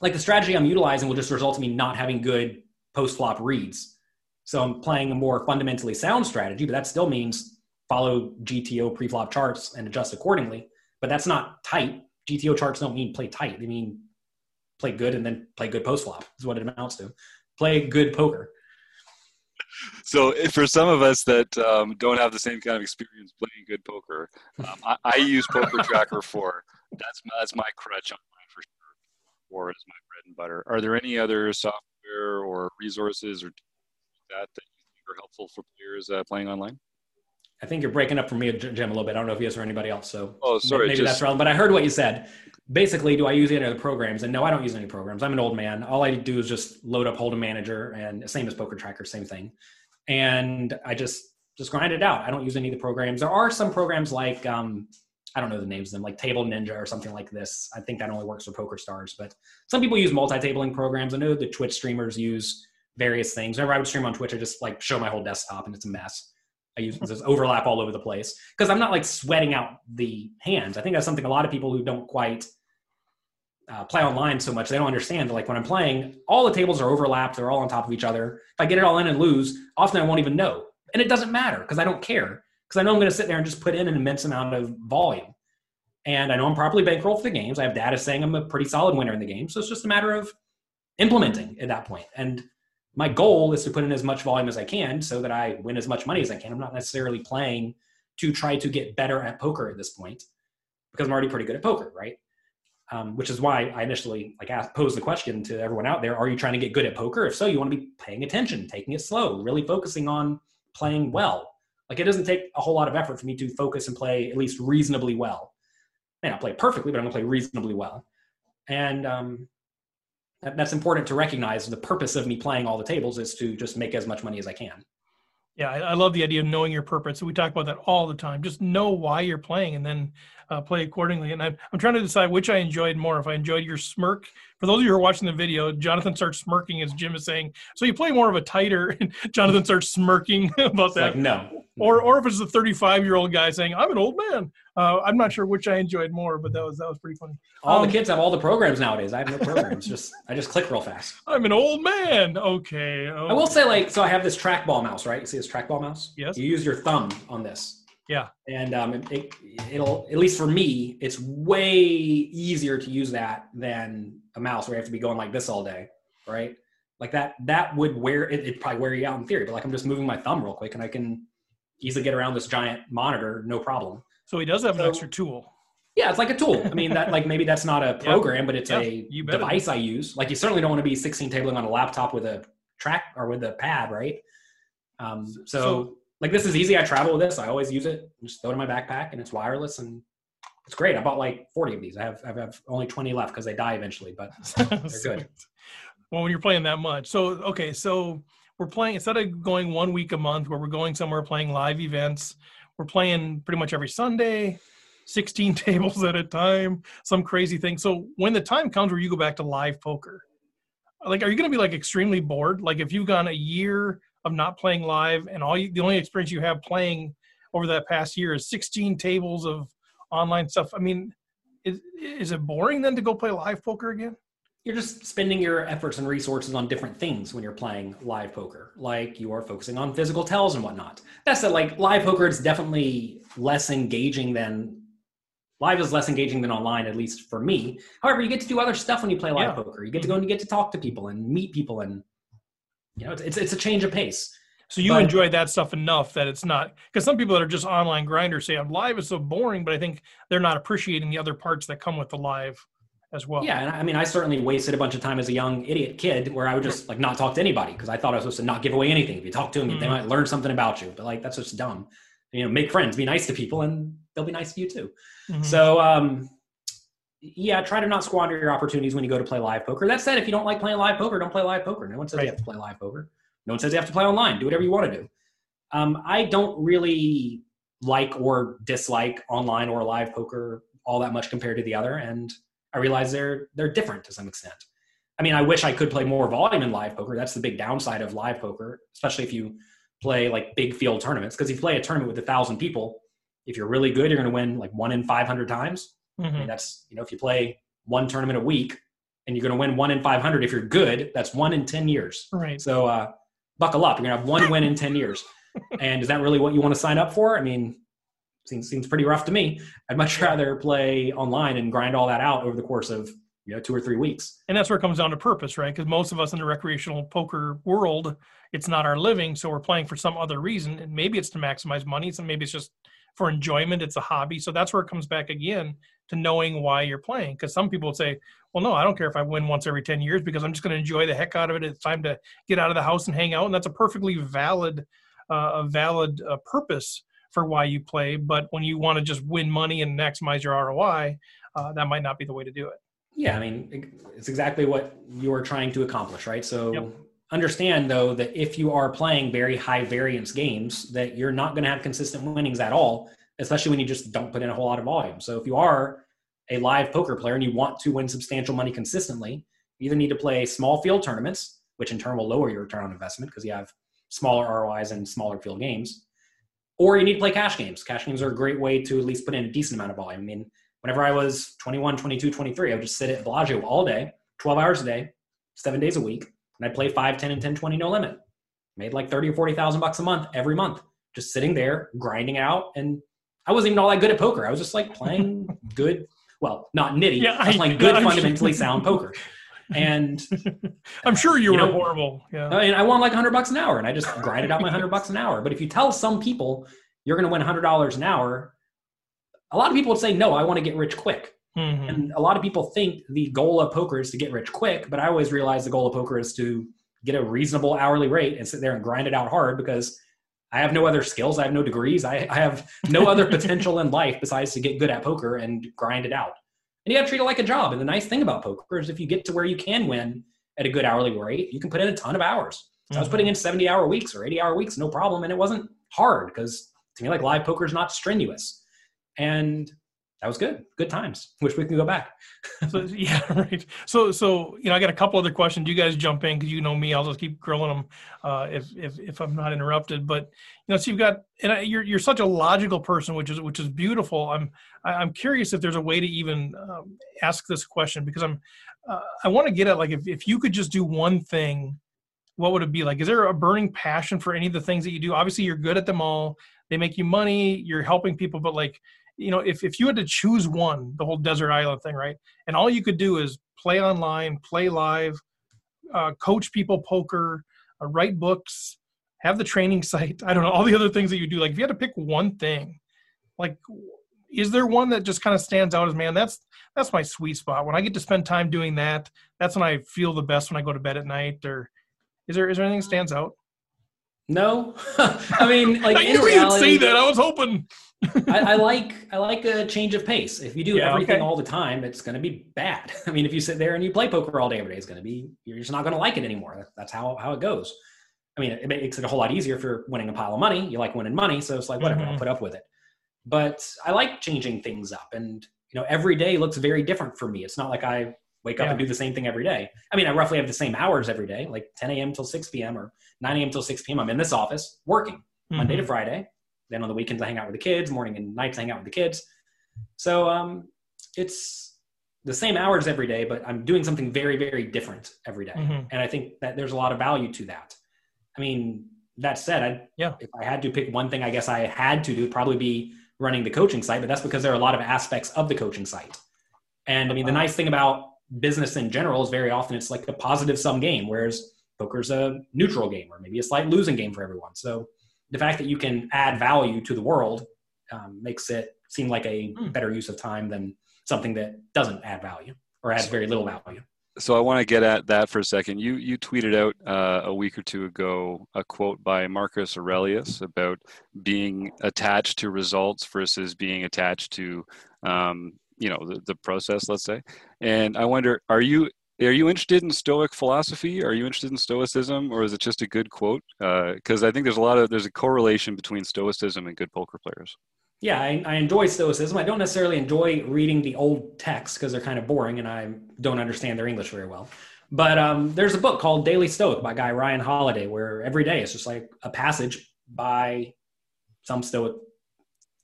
Speaker 4: Like the strategy I'm utilizing will just result in me not having good post flop reads. So I'm playing a more fundamentally sound strategy, but that still means follow GTO pre-flop charts and adjust accordingly. But that's not tight. GTO charts don't mean play tight. They mean play good and then play good post flop is what it amounts to. Play good poker.
Speaker 2: So for some of us that um, don't have the same kind of experience playing good poker, um, I, I, use Poker Tracker for that's my, that's my crutch sure. Or is my bread and butter. Are there any other software or resources or that that you think are helpful for players uh, playing online?
Speaker 4: I think you're breaking up for me, Jim, a little bit. I don't know if you is or anybody else. So
Speaker 2: oh, sorry,
Speaker 4: maybe just... that's wrong. But I heard what you said. Basically, do I use any other programs? And no, I don't use any programs. I'm an old man. All I do is just load up Hold'em Manager and same as Poker Tracker, same thing. And I just just grind it out. I don't use any of the programs. There are some programs like um, I don't know the names of them, like Table Ninja or something like this. I think that only works for Poker Stars, but some people use multi-tabling programs. I know the Twitch streamers use various things. Whenever I would stream on Twitch, I just like show my whole desktop and it's a mess. I use this overlap all over the place because I'm not like sweating out the hands. I think that's something a lot of people who don't quite uh, play online so much they don't understand. Like when I'm playing, all the tables are overlapped; they're all on top of each other. If I get it all in and lose, often I won't even know, and it doesn't matter because I don't care because I know I'm going to sit there and just put in an immense amount of volume, and I know I'm properly bankrolled for the games. I have data saying I'm a pretty solid winner in the game, so it's just a matter of implementing at that point. And my goal is to put in as much volume as I can so that I win as much money as I can. I'm not necessarily playing to try to get better at poker at this point because I'm already pretty good at poker, right? Um, which is why I initially like asked, posed the question to everyone out there: Are you trying to get good at poker? If so, you want to be paying attention, taking it slow, really focusing on playing well. Like it doesn't take a whole lot of effort for me to focus and play at least reasonably well. I may not play perfectly, but I'm to play reasonably well. And um, that's important to recognize. The purpose of me playing all the tables is to just make as much money as I can.
Speaker 1: Yeah, I, love the idea of knowing your purpose. We talk about that all the time. Just know why you're playing and then uh, play accordingly. And I'm, I'm trying to decide which I enjoyed more. If I enjoyed your smirk, for those of you who are watching the video, Jonathan starts smirking as Jim is saying. So you play more of a tighter, and Jonathan starts smirking about
Speaker 4: it's
Speaker 1: that.
Speaker 4: Like, no,
Speaker 1: or or if it's a 35 year old guy saying I'm an old man. Uh, I'm not sure which I enjoyed more, but that was that was pretty funny.
Speaker 4: All um, the kids have all the programs nowadays. I have no programs. just I just click real fast.
Speaker 1: I'm an old man. Okay, okay.
Speaker 4: I will say like so. I have this trackball mouse, right? You see this trackball mouse?
Speaker 1: Yes.
Speaker 4: You use your thumb on this.
Speaker 1: Yeah.
Speaker 4: And um, it, it'll at least for me, it's way easier to use that than a mouse where you have to be going like this all day, right? like that that would wear it, it'd probably wear you out in theory. But like I'm just moving my thumb real quick and I can easily get around this giant monitor, no problem.
Speaker 1: So he does have
Speaker 4: So-
Speaker 1: an extra tool.
Speaker 4: Yeah, it's like a tool. I mean, that like maybe that's not a program, but it's
Speaker 1: Yeah,
Speaker 4: a
Speaker 1: you bet it
Speaker 4: device I use. Like you certainly don't want to be 16 tabling on a laptop with a track or with a pad, right? Um, so,
Speaker 1: So-
Speaker 4: like this is easy. I travel with this. I always use it. Just throw it in my backpack, and it's wireless, and it's great. I bought like 40 of these. I have I have only 20 left because they die eventually, but they're good.
Speaker 1: Well, when you're playing that much. So, okay, so we're playing, instead of going one week a month where we're going somewhere playing live events, we're playing pretty much every Sunday, 16 tables at a time, some crazy thing. So, when the time comes where you go back to live poker, like, are you going to be like extremely bored? Like, if you've gone a year of not playing live and all you, the only experience you have playing over that past year is 16 tables of online stuff. I mean, is, is it boring then to go play live poker again?
Speaker 4: you're just spending your efforts and resources on different things when you're playing live poker. Like you are focusing on physical tells and whatnot. That's it. Like live poker, it's definitely less engaging than live is less engaging than online, at least for me. However, you get to do other stuff when you play live
Speaker 1: Yeah.
Speaker 4: poker. You get to go mm-hmm. and you get to talk to people and meet people, and you know, it's it's, it's a change of pace.
Speaker 1: So you
Speaker 4: But-
Speaker 1: enjoy that stuff enough that it's not because some people that are just online grinders say I'm live is so boring, but I think they're not appreciating the other parts that come with the live as well.
Speaker 4: Yeah, and I mean, I certainly wasted a bunch of time as a young idiot kid where I would just like not talk to anybody because I thought I was supposed to not give away anything. If you talk to them, they
Speaker 1: Mhm.
Speaker 4: might learn something about you. But like, that's just dumb. You know, make friends, be nice to people, and they'll be nice to you too.
Speaker 1: Mhm.
Speaker 4: So, um, yeah, try to not squander your opportunities when you go to play live poker. That said, if you don't like playing live poker, don't play live poker. No one says
Speaker 1: Right.
Speaker 4: you have to play live poker. No one says you have to play online. Do whatever you want to do. Um, I don't really like or dislike online or live poker all that much compared to the other, and I realize they're they're different to some extent. I mean, I wish I could play more volume in live poker. That's the big downside of live poker, especially if you play like big field tournaments. Because if you play a tournament with a thousand people, if you're really good, you're going to win like one in five hundred times. I
Speaker 1: Mhm.
Speaker 4: mean, that's you know, if you play one tournament a week and you're going to win one in five hundred, if you're good, that's one in ten years.
Speaker 1: right.
Speaker 4: So uh, buckle up. You're going to have one win in ten years. And is that really what you want to sign up for? I mean, seems seems pretty rough to me. I'd much rather play online and grind all that out over the course of you know two or three weeks.
Speaker 1: And that's where it comes down to purpose, right? Because most of us in the recreational poker world, it's not our living, so we're playing for some other reason. And maybe it's to maximize money, so maybe it's just for enjoyment. It's a hobby. So that's where it comes back again to knowing why you're playing. Because some people say, "Well, no, I don't care if I win once every ten years because I'm just going to enjoy the heck out of it. It's time to get out of the house and hang out." And that's a perfectly valid, uh, a valid uh, purpose for why you play. But when you want to just win money and maximize your ROI, uh, that might not be the way to do it.
Speaker 4: Yeah, I mean, it's exactly what you're trying to accomplish, right? So
Speaker 1: Yep.
Speaker 4: understand though that if you are playing very high variance games, that you're not going to have consistent winnings at all, especially when you just don't put in a whole lot of volume. So if you are a live poker player and you want to win substantial money consistently, you either need to play small field tournaments, which in turn will lower your return on investment because you have smaller ROIs and smaller field games, or you need to play cash games. Cash games are a great way to at least put in a decent amount of volume. I mean, whenever I was 21, 22, 23, I would just sit at Bellagio all day, 12 hours a day, seven days a week, and I'd play 5, 10, and 10, 20, no limit. Made like 30 or 40,000 bucks a month every month, just sitting there, grinding out. And I wasn't even all that good at poker. I was just like playing good, well, not nitty,
Speaker 1: Yeah,
Speaker 4: I
Speaker 1: I-
Speaker 4: playing good,
Speaker 1: I'm sure-
Speaker 4: fundamentally sound poker. And
Speaker 1: I'm sure you,
Speaker 4: You
Speaker 1: were
Speaker 4: know-
Speaker 1: horrible. Yeah.
Speaker 4: I mean, I won like 100 bucks an hour, and I just grinded out my 100 bucks an hour. But if you tell some people you're going to win $100 an hour, a lot of people would say, no, I want to get rich quick.
Speaker 1: Mhm.
Speaker 4: And a lot of people think the goal of poker is to get rich quick, but I always realize the goal of poker is to get a reasonable hourly rate and sit there and grind it out hard because I have no other skills. I have no degrees. I, I have no other potential in life besides to get good at poker and grind it out. And you got to treat it like a job. And the nice thing about poker is if you get to where you can win at a good hourly rate, you can put in a ton of hours. So I was putting mm-hmm. in 70 hour weeks or 80 hour weeks, no problem. And it wasn't hard because to me, like live poker is not strenuous. And that was good. Good times. Wish we can go back.
Speaker 1: So, yeah, right. So, so you know, I got a couple other questions. You guys jump in because you know me. I'll just keep grilling them uh, if if if I'm not interrupted. But you know, so you've got, and I, you're you're such a logical person, which is which is beautiful. I'm I'm curious if there's a way to even um, ask this question because I'm uh, I want to get at like if if you could just do one thing, what would it be like? Is there a burning passion for any of the things that you do? Obviously, you're good at them all. They make you money. You're helping people, but like you know, if, if you had to choose one, the whole desert island thing, right? And all you could do is play online, play live, uh, coach people poker, uh, write books, have the training site. I don't know all the other things that you do. Like if you had to pick one thing, like is there one that just kind of stands out as man? That's that's my sweet spot. When I get to spend time doing that, that's when I feel the best when I go to bed at night. Or is there is there anything that stands out?
Speaker 4: No, I mean, like
Speaker 1: I
Speaker 4: in
Speaker 1: knew you'd
Speaker 4: reality,
Speaker 1: say that. I was hoping.
Speaker 4: I, I like I like a change of pace. If you do
Speaker 1: Yeah,
Speaker 4: everything
Speaker 1: okay.
Speaker 4: all the time, it's going to be bad. I mean, if you sit there and you play poker all day every day, it's going to be you're just not going to like it anymore. That's how how it goes. I mean, it makes it a whole lot easier if you're winning a pile of money. You like winning money, so it's like whatever. I'll
Speaker 1: Mhm.
Speaker 4: put up with it. But I like changing things up, and you know, every day looks very different for me. It's not like I wake up
Speaker 1: Yeah.
Speaker 4: and do the same thing every day. I mean, I roughly have the same hours every day, like 10 a.m. till 6 p.m. or 9 a.m. till 6 p.m. I'm in this office working. Monday to
Speaker 1: Mhm.
Speaker 4: Friday. Then on the weekends, I hang out with the kids. Morning and nights, I hang out with the kids. So um, it's the same hours every day, but I'm doing something very, very different every day.
Speaker 1: Mhm.
Speaker 4: And I think that there's a lot of value to that. I mean, that said, I,
Speaker 1: Yeah.
Speaker 4: if I had to pick one thing, I guess I had to do probably be running the coaching site, but that's because there are a lot of aspects of the coaching site. And I mean, the nice thing about business in general is very often it's like a positive sum game, whereas poker's a neutral game or maybe a slight losing game for everyone. So the fact that you can add value to the world um, makes it seem like a
Speaker 1: Hmm.
Speaker 4: better use of time than something that doesn't add value or adds very little value.
Speaker 2: So I want to get at that for a second. You you tweeted out uh, a week or two ago a quote by Marcus Aurelius about being attached to results versus being attached to um, you know the, the process. Let's say, and I wonder, are you are you interested in Stoic philosophy? Are you interested in Stoicism, or is it just a good quote? Because I think there's a lot of there's a correlation between Stoicism and good poker players.
Speaker 4: Yeah, I, I enjoy Stoicism. I don't necessarily enjoy reading the old texts because they're kind of boring and I don't understand their English very well. But um, there's a book called Daily Stoic by guy Ryan Holiday where every day it's just like a passage by some Stoic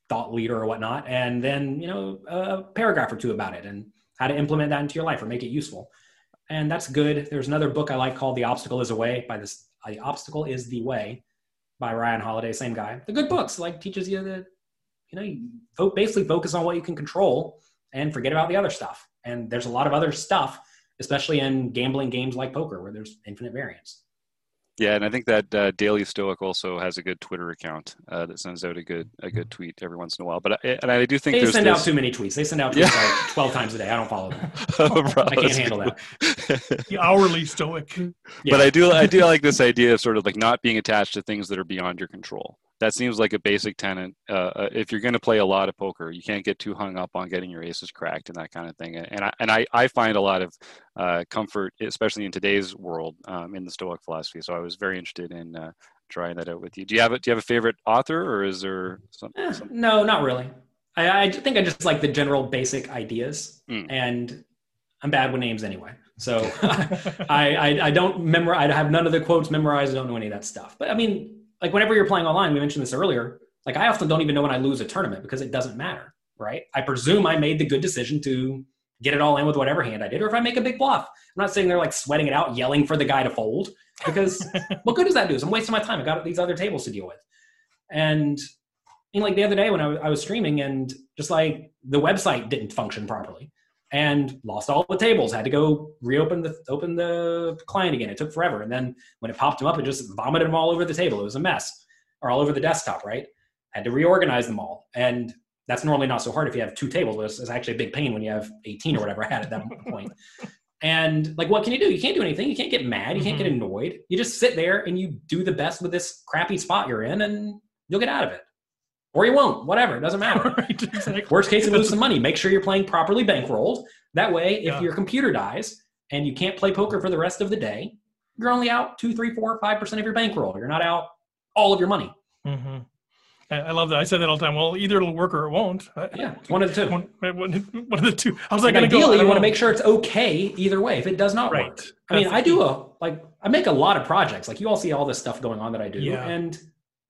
Speaker 4: thought leader or whatnot, and then you know a paragraph or two about it and how to implement that into your life or make it useful. And that's good. There's another book I like called The Obstacle Is a Way by this. The Obstacle Is the Way by Ryan Holiday, same guy. The good books like teaches you that you know you basically focus on what you can control and forget about the other stuff. And there's a lot of other stuff, especially in gambling games like poker where there's infinite variance.
Speaker 2: Yeah, and I think that uh, Daily Stoic also has a good Twitter account uh, that sends out a good a good tweet every once in a while. But I, and I do think
Speaker 4: They send
Speaker 2: this,
Speaker 4: out too many tweets. They send out tweets
Speaker 2: Yeah.
Speaker 4: like 12 times a day. I don't follow them.
Speaker 2: I
Speaker 4: can't handle that.
Speaker 1: The hourly stoic.
Speaker 4: Yeah.
Speaker 2: But I do I do like this idea of sort of like not being attached to things that are beyond your control. That seems like a basic tenet. Uh, uh, if you're going to play a lot of poker, you can't get too hung up on getting your aces cracked and that kind of thing. And I and I, I find a lot of uh, comfort, especially in today's world, um, in the Stoic philosophy. So I was very interested in uh, trying that out with you. Do you have a, Do you have a favorite author, or is there some,
Speaker 4: Eh, no, not really. I, I think I just like the general basic ideas,
Speaker 2: Mm.
Speaker 4: and I'm bad with names anyway. So I, I I don't memorize. I have none of the quotes memorized. I don't know any of that stuff. But I mean, like whenever you're playing online, we mentioned this earlier. Like I often don't even know when I lose a tournament because it doesn't matter, right? I presume I made the good decision to get it all in with whatever hand I did, or if I make a big bluff. I'm not sitting there like sweating it out, yelling for the guy to fold because what good does that do? I'm wasting my time. I got these other tables to deal with, and you know, like the other day when I was, I was streaming and just like the website didn't function properly and lost all the tables had to go reopen the open the client again. It took forever. And then when it popped them up it just vomited them all over the table. It was a mess or all over the desktop right? Had to reorganize them all. And that's normally not so hard if you have two tables. But it's, it's actually a big pain when you have 18 or whatever i had at that point. point and like what can you do? You can't do anything. You can't get mad. You can't get mm-hmm. annoyed. You just sit there and you do the best with this crappy spot you're in and you'll get out of it or you won't whatever it doesn't matter
Speaker 1: right, exactly.
Speaker 4: Worst case, you lose some money. Make sure you're playing properly bankrolled. That way, if
Speaker 1: Yeah.
Speaker 4: your computer dies and you can't play poker for the rest of the day, you're only out two, three, four, five percent of your bankroll. You're not out all of your money.
Speaker 1: hmm I, love that. I say that all the time. Well, either it'll work or it won't.
Speaker 4: Yeah, one of the two.
Speaker 1: One, one, one of the two. How's that
Speaker 4: Like,
Speaker 1: going to go?
Speaker 4: ideally,
Speaker 1: I
Speaker 4: you want to make sure it's okay either way. If it does not
Speaker 1: Right.
Speaker 4: work, I mean,
Speaker 1: That's
Speaker 4: I do a like I make a lot of projects. Like you all see all this stuff going on that I do,
Speaker 1: Yeah.
Speaker 4: and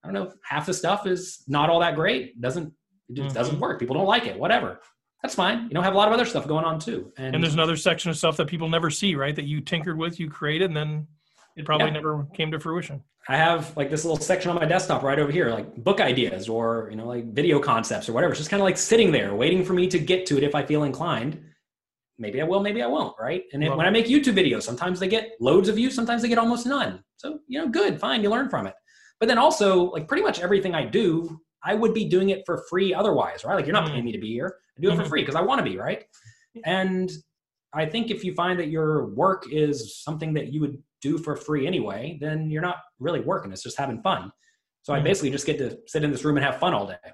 Speaker 4: I don't know, half the stuff is not all that great. Doesn't it just doesn't
Speaker 1: mm-hmm.
Speaker 4: work. People don't like it. Whatever. That's fine. You know, have a lot of other stuff going on too. And,
Speaker 1: And there's another section of stuff that people never see, right? That you tinkered with, you created, and then it probably
Speaker 4: Yeah.
Speaker 1: never came to fruition.
Speaker 4: I have like this little section on my desktop right over here, like book ideas or you know like video concepts or whatever. It's just kind of like sitting there waiting for me to get to it if I feel inclined. maybe I will, maybe I won't, right? And then when I make YouTube videos, sometimes they get loads of views, sometimes they get almost none. So, you know, good, fine, you learn from it. But then also, like pretty much everything I do, I would be doing it for free otherwise, right? Like you're not mm-hmm. paying me to be here. I do it for mm-hmm. free because I want to be, right? And I think if you find that your work is something that you would do for free anyway, then you're not really working. It's just having fun. So I mm-hmm. basically just get to sit in this room and have fun all day.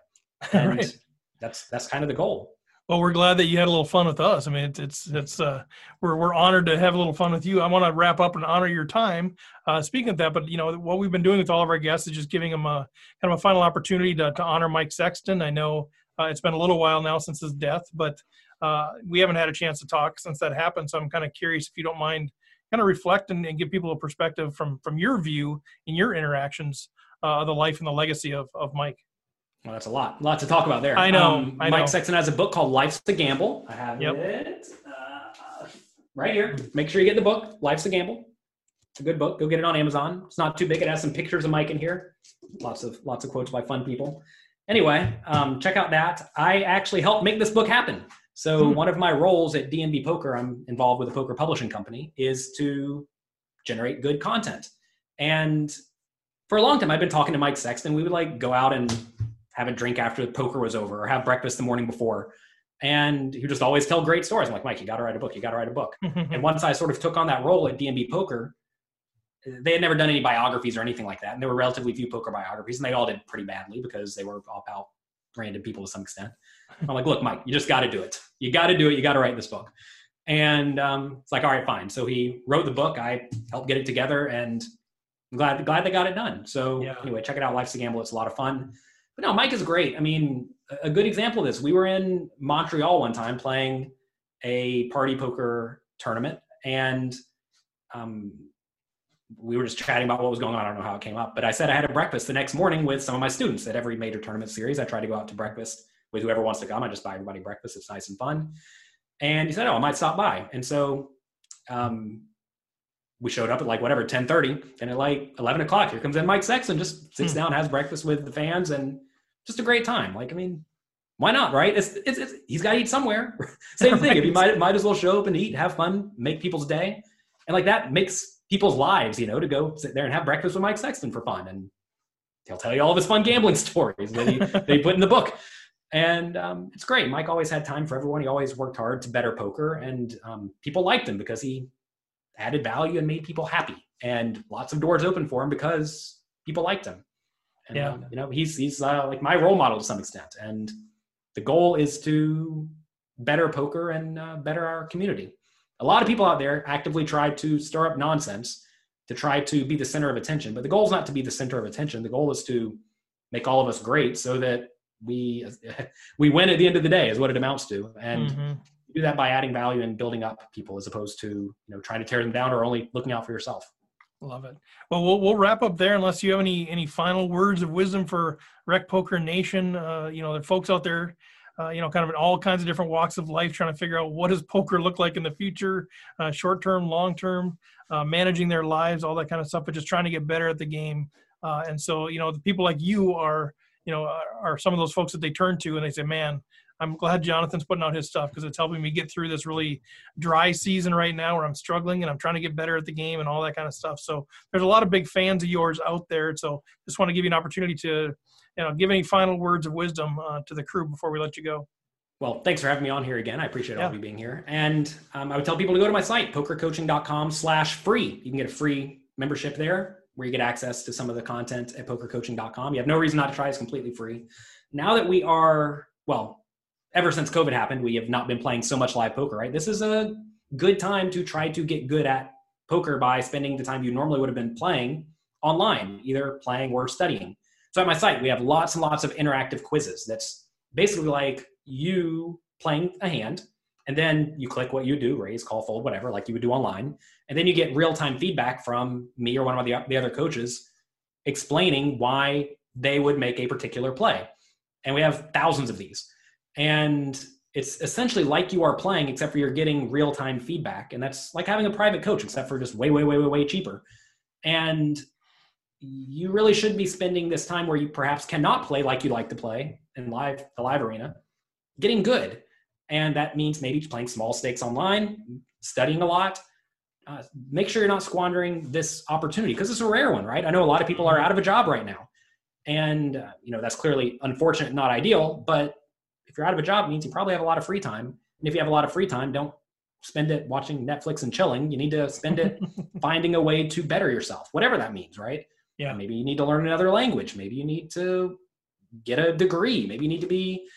Speaker 4: And right. that's that's kind of the goal.
Speaker 1: Well, we're glad that you had a little fun with us. I mean, it's it's, it's uh, we're we're honored to have a little fun with you. I want to wrap up and honor your time. Uh, speaking of that, but you know what we've been doing with all of our guests is just giving them a kind of a final opportunity to, to honor Mike Sexton. I know uh, it's been a little while now since his death, but uh, we haven't had a chance to talk since that happened. So I'm kind of curious if you don't mind, kind of reflect and, and give people a perspective from from your view in your interactions uh, of the life and the legacy of of Mike.
Speaker 4: Well, that's a lot, a lot to talk about there.
Speaker 1: I know. Um,
Speaker 4: I Mike Sexton has a book called Life's a Gamble. I have yep. it uh, right here. Make sure you get the book, Life's a Gamble. It's a good book. Go get it on Amazon. It's not too big. It has some pictures of Mike in here. Lots of lots of quotes by fun people. Anyway, um, check out that. I actually helped make this book happen. So hmm. one of my roles at D&B Poker, I'm involved with a poker publishing company, is to generate good content. And for a long time, I've been talking to Mike Sexton. We would like go out and have a drink after the poker was over or have breakfast the morning before. And he would just always tell great stories. I'm like, Mike, you got to write a book. You got to write a book. and once I sort of took on that role at D&B Poker, they had never done any biographies or anything like that. And there were relatively few poker biographies, and they all did pretty badly because they were all about random people to some extent. I'm like, look, Mike, you just got to do it. You got to do it. You got to write this book. And um, it's like, all right, fine. So he wrote the book. I helped get it together, and I'm glad glad they got it done. So yeah. anyway, check it out. Life's a Gamble. It's a lot of fun. But no, Mike is great. I mean, a good example of this. We were in Montreal one time playing a party poker tournament, and um, we were just chatting about what was going on. I don't know how it came up, but I said I had a breakfast the next morning with some of my students at every major tournament series. I try to go out to breakfast with whoever wants to come. I just buy everybody breakfast. It's nice and fun. And he said, "Oh, I might stop by." And so um, we showed up at like whatever 10:30, and at like 11 o'clock, here comes in Mike Sexton, just sits hmm. down, has breakfast with the fans, and just a great time. Like, I mean, why not, right? It's, it's, it's he's got to eat somewhere. Same thing. If you might might as well show up and eat, have fun, make people's day, and like that makes people's lives, you know, to go sit there and have breakfast with Mike Sexton for fun, and he'll tell you all of his fun gambling stories that he, that he put in the book. And um, it's great. Mike always had time for everyone. He always worked hard to better poker, and um, people liked him because he added value and made people happy. And lots of doors open for him because people liked him. And, yeah. Um, you know, he's he's uh, like my role model to some extent. And the goal is to better poker and uh, better our community. A lot of people out there actively try to stir up nonsense to try to be the center of attention. But the goal is not to be the center of attention. The goal is to make all of us great so that we we win at the end of the day is what it amounts to. And mm-hmm do that by adding value and building up people as opposed to you know trying to tear them down or only looking out for yourself
Speaker 1: love it well we'll, we'll wrap up there unless you have any any final words of wisdom for rec poker nation uh, you know the folks out there uh, you know, kind of in all kinds of different walks of life, trying to figure out what does poker look like in the future, uh, short term, long term, uh, managing their lives, all that kind of stuff, but just trying to get better at the game. Uh, and so, you know, the people like you are, you know, are, are some of those folks that they turn to and they say, man, I'm glad Jonathan's putting out his stuff because it's helping me get through this really dry season right now where I'm struggling and I'm trying to get better at the game and all that kind of stuff. So there's a lot of big fans of yours out there. So just want to give you an opportunity to, you know, give any final words of wisdom uh, to the crew before we let you go.
Speaker 4: Well, thanks for having me on here again. I appreciate all of you being here. And um, I would tell people to go to my site, pokercoaching.com slash free. You can get a free membership there where you get access to some of the content at pokercoaching.com. You have no reason not to try. It's completely free. Now that we are, well, ever since COVID happened, we have not been playing so much live poker, right? This is a good time to try to get good at poker by spending the time you normally would have been playing online, either playing or studying. So at my site, we have lots and lots of interactive quizzes. That's basically like you playing a hand, and then you click what you do, raise, call, fold, whatever, like you would do online. And then you get real time feedback from me or one of the, the other coaches explaining why they would make a particular play. And we have thousands of these and it's essentially like you are playing except for you're getting real-time feedback and that's like having a private coach except for just way way way way way cheaper and you really should be spending this time where you perhaps cannot play like you like to play in live the live arena getting good And that means maybe playing small stakes online, studying a lot. Uh, make sure you're not squandering this opportunity because it's a rare one, right? I know a lot of people are out of a job right now. And, uh, you know, that's clearly unfortunate, not ideal. But if you're out of a job, it means you probably have a lot of free time. And if you have a lot of free time, don't spend it watching Netflix and chilling. You need to spend it finding a way to better yourself, whatever that means, right?
Speaker 1: Yeah.
Speaker 4: Maybe you need to learn another language. Maybe you need to get a degree. Maybe you need to be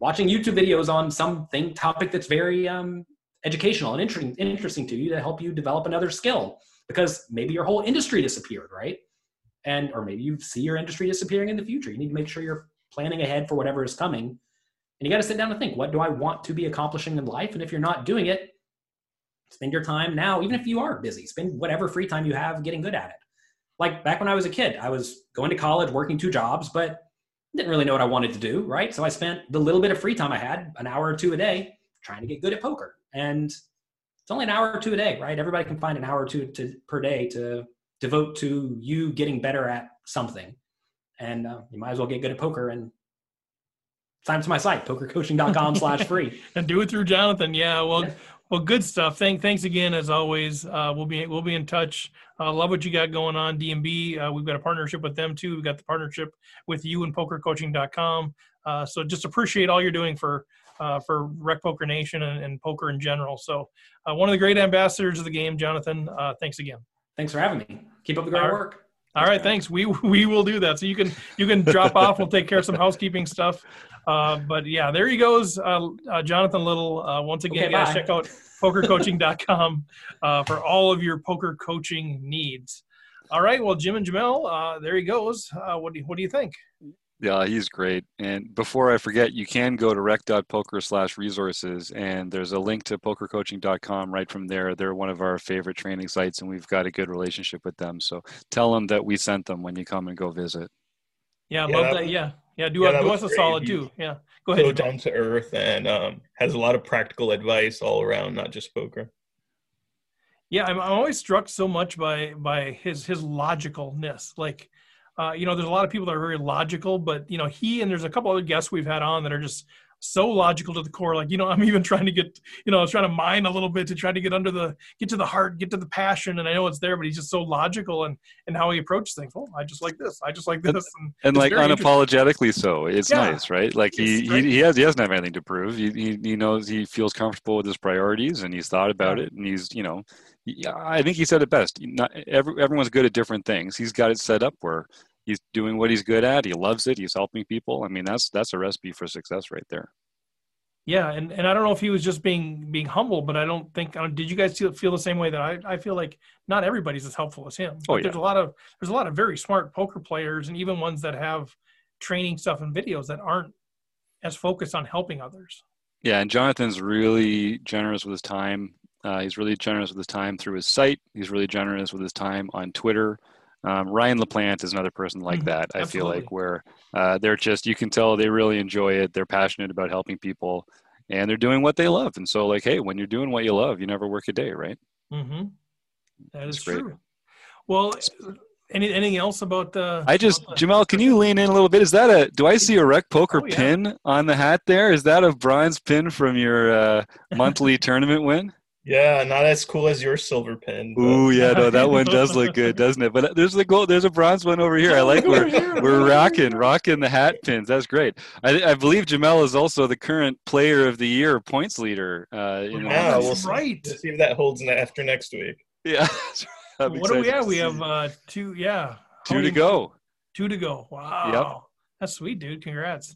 Speaker 4: watching YouTube videos on something topic that's very um, educational and interesting, interesting to you to help you develop another skill because maybe your whole industry disappeared, right? And or maybe you see your industry disappearing in the future. You need to make sure you're planning ahead for whatever is coming. And you got to sit down and think, what do I want to be accomplishing in life? And if you're not doing it, spend your time now, even if you are busy, spend whatever free time you have getting good at it. Like back when I was a kid, I was going to college, working two jobs, but didn't really know what I wanted to do, right? So I spent the little bit of free time I had, an hour or two a day, trying to get good at poker. And it's only an hour or two a day, right? Everybody can find an hour or two to, per day to devote to you getting better at something. And uh, you might as well get good at poker and sign up to my site, pokercoaching.com slash free.
Speaker 1: and do it through Jonathan. Yeah. Well,
Speaker 4: Yeah.
Speaker 1: well, good stuff. Thank, thanks again as always. Uh, we'll be we'll be in touch. Uh, love what you got going on, D&B. Uh, we've got a partnership with them too. We've got the partnership with you and PokerCoaching.com. Uh, so just appreciate all you're doing for uh, for Rec Poker Nation and, and poker in general. So uh, one of the great ambassadors of the game, Jonathan. Uh, thanks again.
Speaker 4: Thanks for having me. Keep up the great work.
Speaker 1: All right, thanks. We we will do that. So you can you can drop off. We'll take care of some housekeeping stuff. Uh, but yeah, there he goes, uh, uh, Jonathan Little. Uh, once again,
Speaker 4: Okay,
Speaker 1: guys check out pokercoaching.com uh, for all of your poker coaching needs. All right, well, Jim and Jamel, uh, there he goes. Uh, what do you, what do you think?
Speaker 2: Yeah, he's great. And before I forget, you can go to rec.poker slash resources, and there's a link to pokercoaching.com right from there. They're one of our favorite training sites, and we've got a good relationship with them. So tell them that we sent them when you come and go visit.
Speaker 1: Yeah,
Speaker 3: Yeah,
Speaker 1: love
Speaker 3: that
Speaker 1: that.
Speaker 3: was-
Speaker 1: Yeah, yeah. Do,
Speaker 3: yeah,
Speaker 1: a,
Speaker 3: that
Speaker 1: do
Speaker 3: was
Speaker 1: us a
Speaker 3: great.
Speaker 1: solid
Speaker 3: He-
Speaker 1: too. Yeah, go
Speaker 3: so
Speaker 1: ahead.
Speaker 3: down to earth and um, has a lot of practical advice all around, not just poker.
Speaker 1: Yeah, I'm, I'm always struck so much by by his his logicalness. Like, uh, you know, there's a lot of people that are very logical, but you know, he and there's a couple other guests we've had on that are just so logical to the core. Like, you know, I'm even trying to get, you know, I was trying to mine a little bit to try to get under the, get to the heart, get to the passion, and I know it's there, but he's just so logical and and how he approaches things. Well, I just like this. I just like this. And,
Speaker 2: And like unapologetically so. It's
Speaker 1: Yeah.
Speaker 2: nice, right? Like he, he he has he doesn't have anything to prove. He, he he knows he feels comfortable with his priorities and he's thought about
Speaker 1: Yeah.
Speaker 2: it and he's you know I think he said it best. Not every, everyone's good at different things. He's got it set up where he's doing what he's good at. He loves it. He's helping people. I mean, that's that's a recipe for success right there.
Speaker 1: Yeah, and, and I don't know if he was just being being humble, but I don't think. I don't- Did you guys feel, feel the same way that I, I feel like not everybody's as helpful as him.
Speaker 2: Oh,
Speaker 1: Like, There's a lot of there's a lot of very smart poker players, and even ones that have training stuff and videos that aren't as focused on helping others.
Speaker 2: Yeah, and Jonathan's really generous with his time. Uh, he's really generous with his time through his site. He's really generous with his time on Twitter. Um, Ryan LaPlante is another person like
Speaker 1: Mhm,
Speaker 2: that. I feel like where uh, they're just you can tell they really enjoy it. They're passionate about helping people, and they're doing what they love. And so, like, hey, when you're doing what you love, you never work a day, right?
Speaker 1: Mm-hmm. That
Speaker 2: That's
Speaker 1: is
Speaker 2: great.
Speaker 1: true. Well, any, anything else about the?
Speaker 2: I just,
Speaker 1: the-
Speaker 2: Jamal, can you lean in a little bit? Is that a? Do I see a rec poker
Speaker 1: Oh, yeah.
Speaker 2: pin on the hat there? Is that a bronze pin from your uh, monthly tournament win?
Speaker 3: Yeah, not as cool as your silver pin. but-
Speaker 2: Ooh, yeah, no, that one does look good, doesn't it? But there's the gold. There's a bronze one over here. I like
Speaker 1: Look
Speaker 2: we're we're rocking rocking the hat pins. That's great. I, I believe Jamel is also the current player of the year points leader. Uh, in
Speaker 3: Yeah,
Speaker 2: women's-
Speaker 3: we'll
Speaker 1: That's
Speaker 3: see.
Speaker 1: right.
Speaker 3: We'll see if that holds ne- after next week.
Speaker 2: yeah.
Speaker 1: What do we
Speaker 2: excited
Speaker 1: have? We have uh, two. Yeah,
Speaker 2: two to go.
Speaker 1: Two to go. Wow. Yep. That's sweet, dude. Congrats.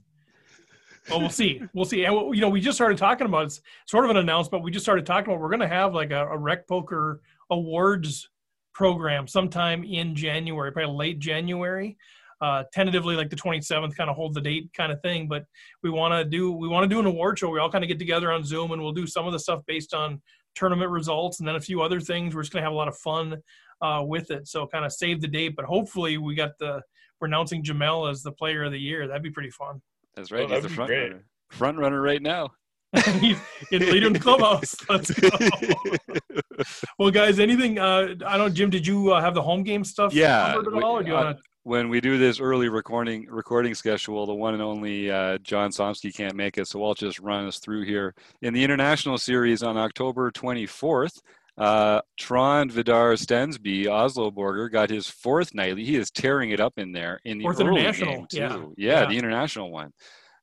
Speaker 1: Well, we'll see. We'll see. And you know, we just started talking about it's sort of an announcement. We just started talking about we're going to have like a, a rec poker awards program sometime in January, probably late January. Uh, tentatively, like the 27th, kind of hold the date, kind of thing. But we want to do we want to do an award show. We all kind of get together on Zoom, and we'll do some of the stuff based on tournament results, and then a few other things. We're just going to have a lot of fun uh, with it. So kind of save the date, but hopefully we got the we're announcing Jamel as the player of the year. That'd be pretty fun.
Speaker 2: That's right.
Speaker 3: Oh,
Speaker 2: He's the front
Speaker 3: great.
Speaker 2: runner. Front runner right now.
Speaker 1: He's in leader in the clubhouse. Let's go. well, guys, anything? Uh, I don't. Jim, did you uh, have the home game stuff
Speaker 2: Yeah,
Speaker 1: covered at
Speaker 2: we-
Speaker 1: all, or do you
Speaker 2: uh,
Speaker 1: want to?
Speaker 2: when we do this early recording recording schedule, the one and only uh, John Somsky can't make it, so I'll just run us through here. In the international series on October 24th, uh, Trond Vidar Stensby, Oslo Borger, got his fourth nightly. He is tearing it up in there in the
Speaker 1: Fourth
Speaker 2: early
Speaker 1: international,
Speaker 2: game too.
Speaker 1: yeah.
Speaker 2: Yeah,
Speaker 1: Yeah.
Speaker 2: the international one.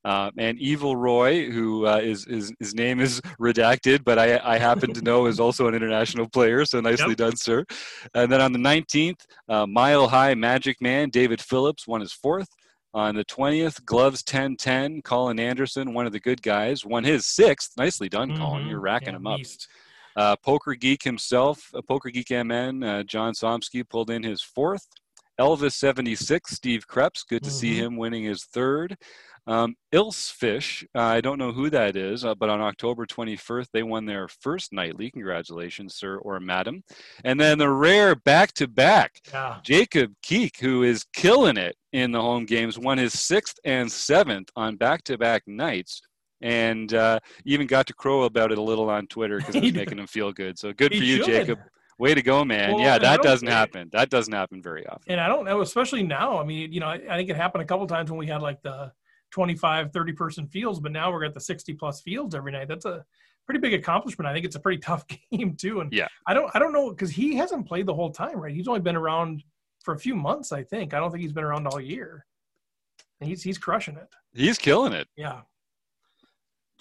Speaker 2: Uh, and Evil Roy, who uh, is, is his name is redacted, but I, I happen to know is also an international player. So nicely
Speaker 1: Yep.
Speaker 2: done, sir. And then on the 19th, uh, Mile High Magic Man David Phillips won his fourth. On the 20th, Gloves 1010, Colin Anderson, one of the good guys, won his sixth. Nicely done, Colin.
Speaker 1: Mhm.
Speaker 2: You're racking
Speaker 1: Yeah,
Speaker 2: them up.
Speaker 1: beast.
Speaker 2: Uh, Poker Geek himself, uh, Poker Geek MN, uh, John Somsky pulled in his fourth. Elvis 76, Steve Krebs, good to see
Speaker 1: Mhm.
Speaker 2: him winning his third. Um, Ilsfish, uh, I don't know who that is, uh, but on October 21st, they won their first nightly. Congratulations, sir or madam. And then the rare back to back, Jacob Keek, who is killing it in the home games, won his sixth and seventh on back to back nights. And uh, even got to crow about it a little on Twitter because it was making him feel good. So good for you,
Speaker 1: should.
Speaker 2: Jacob. Way to go, man.
Speaker 1: Well,
Speaker 2: yeah, that doesn't
Speaker 1: think-
Speaker 2: happen. That doesn't happen very often.
Speaker 1: And I don't know, especially now. I mean, you know, I, I think it happened a couple times when we had like the 25, 30 person fields, but now we're at the 60 plus fields every night. That's a pretty big accomplishment. I think it's a pretty tough game too. And
Speaker 2: Yeah.
Speaker 1: I don't, I don't know because he hasn't played the whole time, right? He's only been around for a few months, I think. I don't think he's been around all year. And he's he's crushing it.
Speaker 2: He's killing it.
Speaker 1: Yeah.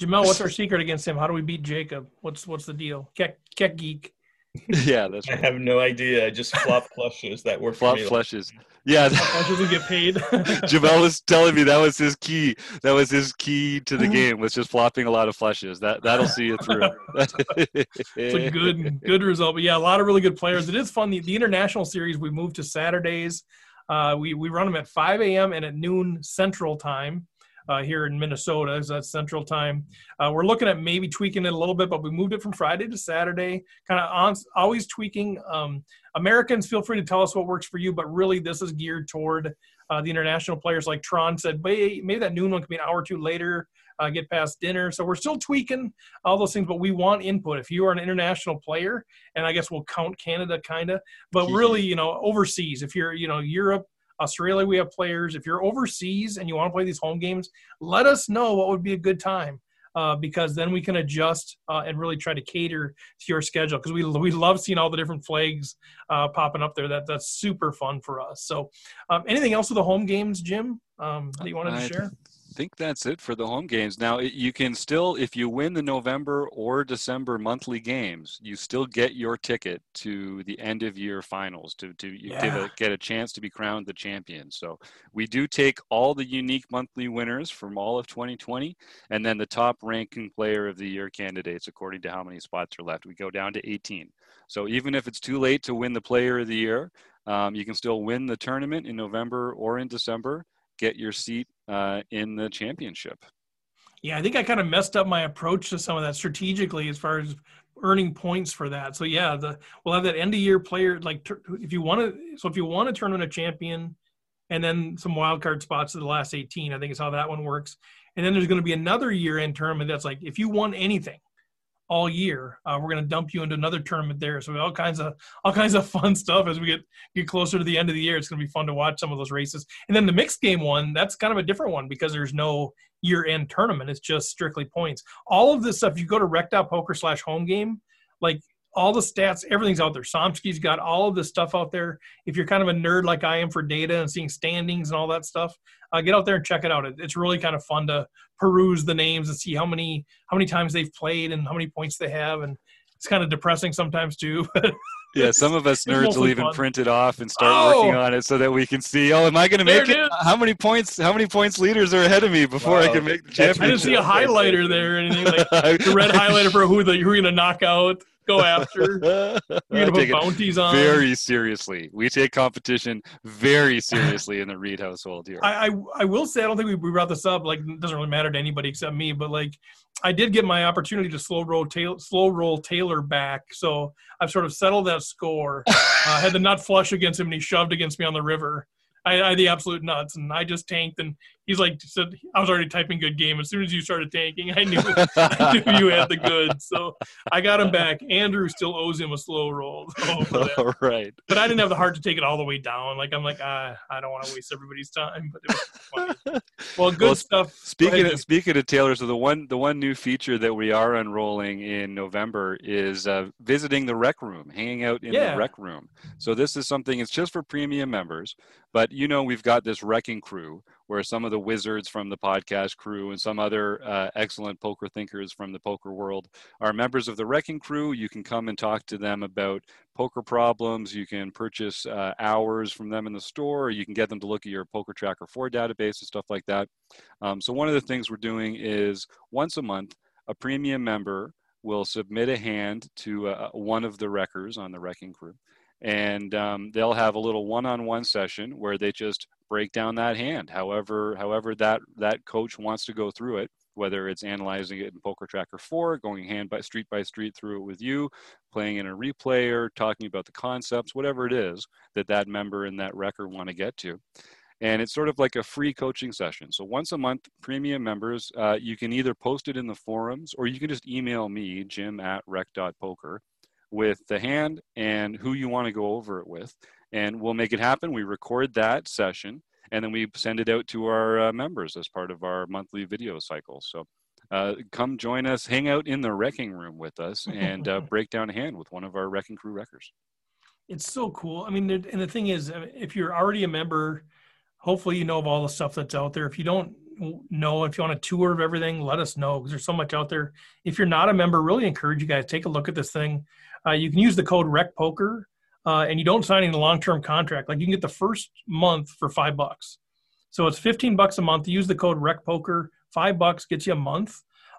Speaker 1: Jamel, what's our secret against him? How do we beat Jacob? What's what's the deal? Keck, Keck geek.
Speaker 2: yeah, that's
Speaker 3: I have no idea. I just flop flushes that work
Speaker 2: Flop
Speaker 3: for me.
Speaker 2: flushes. Yeah,
Speaker 1: How does he get paid?
Speaker 2: Javel was telling me that was his key. That was his key to the game was just flopping a lot of flushes. That that'll see you through.
Speaker 1: it's a good good result. But yeah, a lot of really good players. It is fun. The, the international series we moved to Saturdays. Uh, we we run them at 5 a.m. and at noon Central Time. Uh, here in Minnesota, so that's Central Time. Uh, we're looking at maybe tweaking it a little bit, but we moved it from Friday to Saturday. Kind of always tweaking. Um, Americans, feel free to tell us what works for you, but really this is geared toward uh, the international players. Like Tron said, maybe, maybe that noon one could be an hour or two later. Uh, get past dinner. So we're still tweaking all those things, but we want input. If you are an international player, and I guess we'll count Canada kind of, but really, you know, overseas, if you're, you know, Europe, Australia, we have players. If you're overseas and you want to play these home games, let us know what would be a good time. Uh, because then we can adjust uh, and really try to cater to your schedule. Because we we love seeing all the different flags uh, popping up there. That that's super fun for us. So, um, anything else with the home games, Jim? Um, that you wanted to share?
Speaker 2: Think that's it for the home games. Now you can still, if you win the November or December monthly games, you still get your ticket to the end of year finals to to
Speaker 1: Yeah.
Speaker 2: a, get a chance to be crowned the champion. So we do take all the unique monthly winners from all of 2020, and then the top ranking player of the year candidates according to how many spots are left. We go down to 18. So even if it's too late to win the player of the year, um, you can still win the tournament in November or in December. Get your seat uh, in the championship.
Speaker 1: Yeah, I think I kind of messed up my approach to some of that strategically as far as earning points for that. So yeah, the we'll have that end of year player like if you want to. So if you want to tournament a champion, and then some wild card spots to the last 18, I think is how that one works. And then there's going to be another year end tournament that's like if you won anything all year, uh, we're going to dump you into another tournament there. So all kinds of all kinds of fun stuff as we get get closer to the end of the year. It's going to be fun to watch some of those races. And then the mixed game one, that's kind of a different one because there's no year end tournament. It's just strictly points. All of this stuff, you go to rec.poker slash home game, like all the stats, everything's out there. Somsky's got all of this stuff out there. If you're kind of a nerd like I am for data and seeing standings and all that stuff, uh, get out there and check it out. It, it's really kind of fun to peruse the names and see how many how many times they've played and how many points they have. And it's kind of depressing sometimes too.
Speaker 2: Yeah, some of us nerds will even
Speaker 1: fun.
Speaker 2: print it off and start
Speaker 1: Oh!
Speaker 2: working on it so that we can see. Oh, am I going to make
Speaker 1: it
Speaker 2: it?
Speaker 1: is.
Speaker 2: How many points? How many points leaders are ahead of me before I can make the
Speaker 3: championship?
Speaker 1: I didn't see a highlighter there or anything like the red highlighter for who the who you're gonna knock out, go after. You're put bounties on.
Speaker 2: very seriously. We take competition very seriously in the Reed household here.
Speaker 1: I, I I will say I don't think we, we brought this up. Like it doesn't really matter to anybody except me. But like I did get my opportunity to slow roll tail, slow roll Taylor back, so I've sort of settled that score. uh, I had the nut flush against him, and he shoved against me on the river. I, I had the absolute nuts, and I just tanked, and he's like said I was already typing good game. As soon as you started tanking, I knew I knew you had the goods. So I got him back. Andrew still owes him a slow roll. So
Speaker 2: All right.
Speaker 1: but I didn't have the heart to take it all the way down. Like I'm like, ah, I don't want to waste everybody's time. But it was funny. Well, good
Speaker 2: Well,
Speaker 1: stuff.
Speaker 2: Speaking
Speaker 1: ahead,
Speaker 2: of, speaking of Taylor, so the one the one new feature that we are unrolling in November is uh, visiting the rec room, hanging out in
Speaker 1: Yeah.
Speaker 2: the rec room. So this is something it's just for premium members, but you know we've got this wrecking crew where some of the wizards from the podcast crew and some other uh, excellent poker thinkers from the poker world are members of the wrecking crew. You can come and talk to them about poker problems. You can purchase uh, hours from them in the store. Or you can get them to look at your Poker Tracker 4 database and stuff like that. Um, so one of the things we're doing is once a month, a premium member will submit a hand to uh, one of the wreckers on the wrecking crew. And um, they'll have a little one-on-one session where they just break down that hand, however, however that that coach wants to go through it. Whether it's analyzing it in Poker Tracker 4, going hand by street by street through it with you, playing in a replay or talking about the concepts, whatever it is that that member and that wrecker want to get to and it's sort of like a free coaching session. So once a month, premium members, uh, you can either post it in the forums or you can just email me, Jim at rec.poker, with the hand and who you want to go over it with, and we'll make it happen. We record that session and then we send it out to our uh, members as part of our monthly video cycle. So. Uh, come join us, hang out in the wrecking room with us, and uh, break down a hand with one of our wrecking crew wreckers.
Speaker 1: It's so cool. I mean, and the thing is, uh, if you're already a member, hopefully you know of all the stuff that's out there. If you don't know, if you want a tour of everything, let us know because there's so much out there. If you're not a member, really encourage you guys take a look at this thing. Uh, you can use the code RecPoker, uh, and you don't sign any long-term contract. Like you can get the first month for five bucks. So it's 15 bucks a month. Use the code RecPoker. Five bucks gets you a month.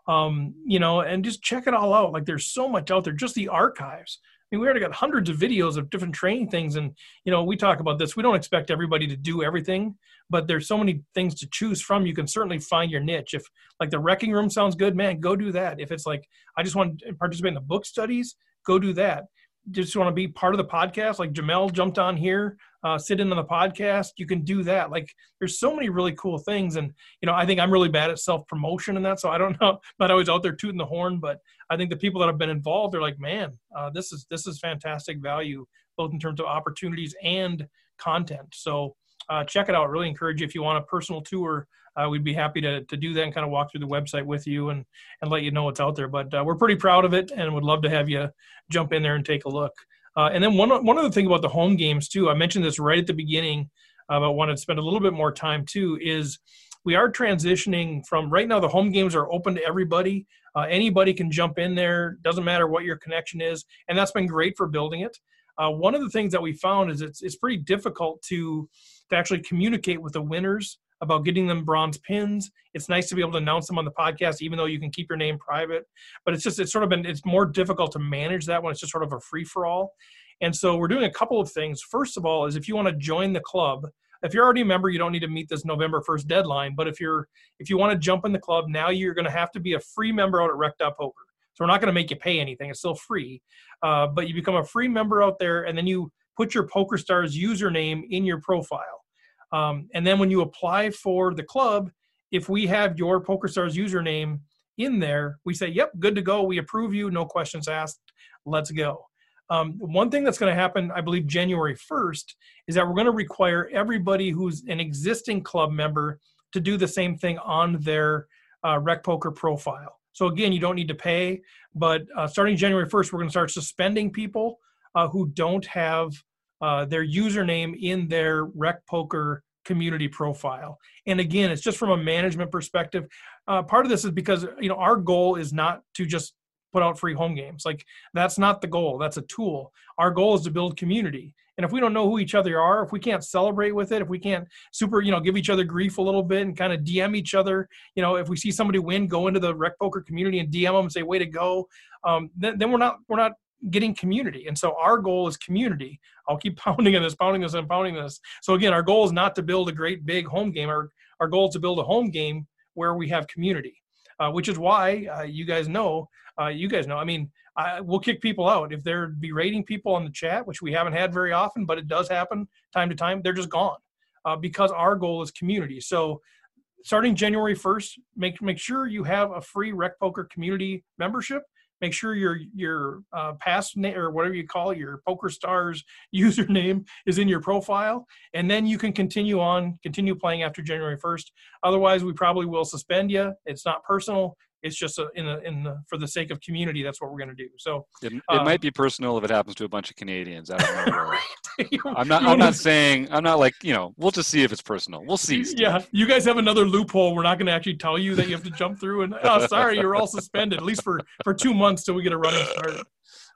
Speaker 1: Um, you know, and just check it all out. Like there's so much out there. Just the archives. I mean, we already got hundreds of videos of different training things, and you know, we talk about this. We don't expect everybody to do everything, but there's so many things to choose from. You can certainly find your niche. If like the wrecking room sounds good, man, go do that. If it's like I just want to participate in the book studies, go do that. Just want to be part of the podcast, like Jamel jumped on here, uh, sit in on the podcast. You can do that. Like there's so many really cool things, and you know, I think I'm really bad at self promotion and that, so I don't know, not always out there tooting the horn, but I think the people that have been involved are like, man, uh, this is this is fantastic value, both in terms of opportunities and content. So uh, check it out. Really encourage you if you want a personal tour. Uh, we'd be happy to, to do that and kind of walk through the website with you and, and let you know what's out there. But uh, we're pretty proud of it and would love to have you jump in there and take a look. Uh, and then one one other thing about the home games too, I mentioned this right at the beginning, uh, but wanted to spend a little bit more time too. Is we are transitioning from right now the home games are open to everybody. Uh, anybody can jump in there. Doesn't matter what your connection is, and that's been great for building it. Uh, one of the things that we found is it's it's pretty difficult to to actually communicate with the winners about getting them bronze pins. It's nice to be able to announce them on the podcast, even though you can keep your name private. But it's just it's sort of been it's more difficult to manage that when it's just sort of a free for all. And so we're doing a couple of things. First of all, is if you want to join the club, if you're already a member, you don't need to meet this November 1st deadline. But if you're if you want to jump in the club, now you're going to have to be a free member out at Rec.poker. So we're not going to make you pay anything; it's still free. Uh, but you become a free member out there, and then you put your PokerStars username in your profile. Um, and then when you apply for the club, if we have your PokerStars username in there, we say, "Yep, good to go. We approve you. No questions asked. Let's go." Um, one thing that's going to happen, I believe, January 1st, is that we're going to require everybody who's an existing club member to do the same thing on their uh, Rec Poker profile. So again, you don't need to pay, but uh, starting January 1st, we're going to start suspending people uh, who don't have uh, their username in their Rec Poker community profile. And again, it's just from a management perspective. Uh, part of this is because you know our goal is not to just put out free home games. Like that's not the goal. That's a tool. Our goal is to build community. And if we don't know who each other are, if we can't celebrate with it, if we can't super, you know, give each other grief a little bit and kind of DM each other, you know, if we see somebody win, go into the rec poker community and DM them and say, "Way to go," um, then, then we're not we're not getting community. And so our goal is community. I'll keep pounding on this, pounding this, and pounding this. So again, our goal is not to build a great big home game. Our our goal is to build a home game where we have community. Uh, which is why uh, you guys know, uh, you guys know. I mean, I, we'll kick people out if they're berating people on the chat, which we haven't had very often, but it does happen time to time. They're just gone uh, because our goal is community. So starting January 1st, make make sure you have a free Rec Poker community membership. Make sure your your uh, pass name or whatever you call your PokerStars username is in your profile, and then you can continue on, continue playing after January 1st. Otherwise, we probably will suspend you. It's not personal. It's just a, in the in the, for the sake of community. That's what we're going to do. So
Speaker 2: It, it
Speaker 1: Um,
Speaker 2: might be personal if it happens to a bunch of Canadians. I don't know. I'm not. I'm not saying. I'm not like you know. We'll just see if it's personal. We'll see. Steve.
Speaker 1: Yeah, you guys have another loophole. We're not going to actually tell you that you have to jump through. And oh, sorry, you're all suspended at least for for two months till we get a running start.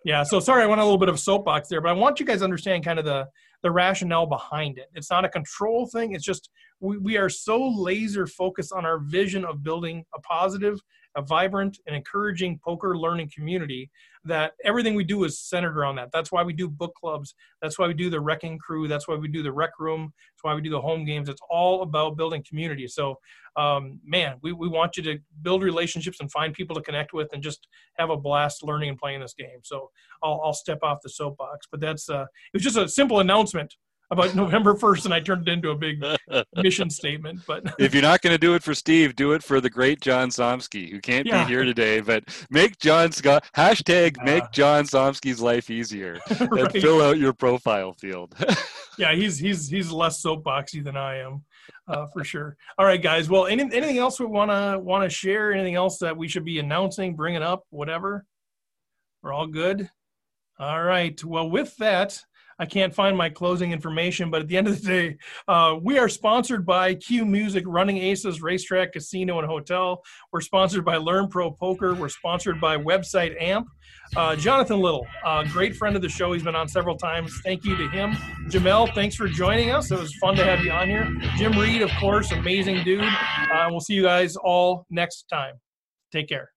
Speaker 1: Yeah, so sorry, I went a little bit of a soapbox there, but I want you guys to understand kind of the the rationale behind it. It's not a control thing. It's just we, we are so laser focused on our vision of building a positive, a vibrant, and encouraging poker learning community that everything we do is centered around that. That's why we do book clubs. That's why we do the wrecking crew. That's why we do the rec room. That's why we do the home games. It's all about building community. So, um, man, we, we want you to build relationships and find people to connect with and just have a blast learning and playing this game. So I'll, I'll step off the soapbox, but that's, uh, it was just a simple announcement about November 1st and I turned it into a big mission statement, but
Speaker 2: if you're not going to do it for Steve, do it for the great John Somsky, who can't
Speaker 1: Yeah.
Speaker 2: be here today. But make John Scott hashtag make. John Somsky's life easier and
Speaker 1: right.
Speaker 2: fill out your profile field.
Speaker 1: yeah, he's, he's, he's less soapboxy than I am. Uh, for sure. All right, guys. Well, any, anything else we want to want to share? Anything else that we should be announcing, bringing up, whatever? We're all good. All right. Well, with that, I can't find my closing information, but at the end of the day, uh, we are sponsored by Q Music, Running Aces, Racetrack, Casino, and Hotel. We're sponsored by Learn Pro Poker. We're sponsored by Website Amp. Uh, Jonathan Little, great friend of the show. He's been on several times. Thank you to him. Jamel, thanks for joining us. It was fun to have you on here. Jim Reed, of course, amazing dude. Uh, we'll see you guys all next time. Take care.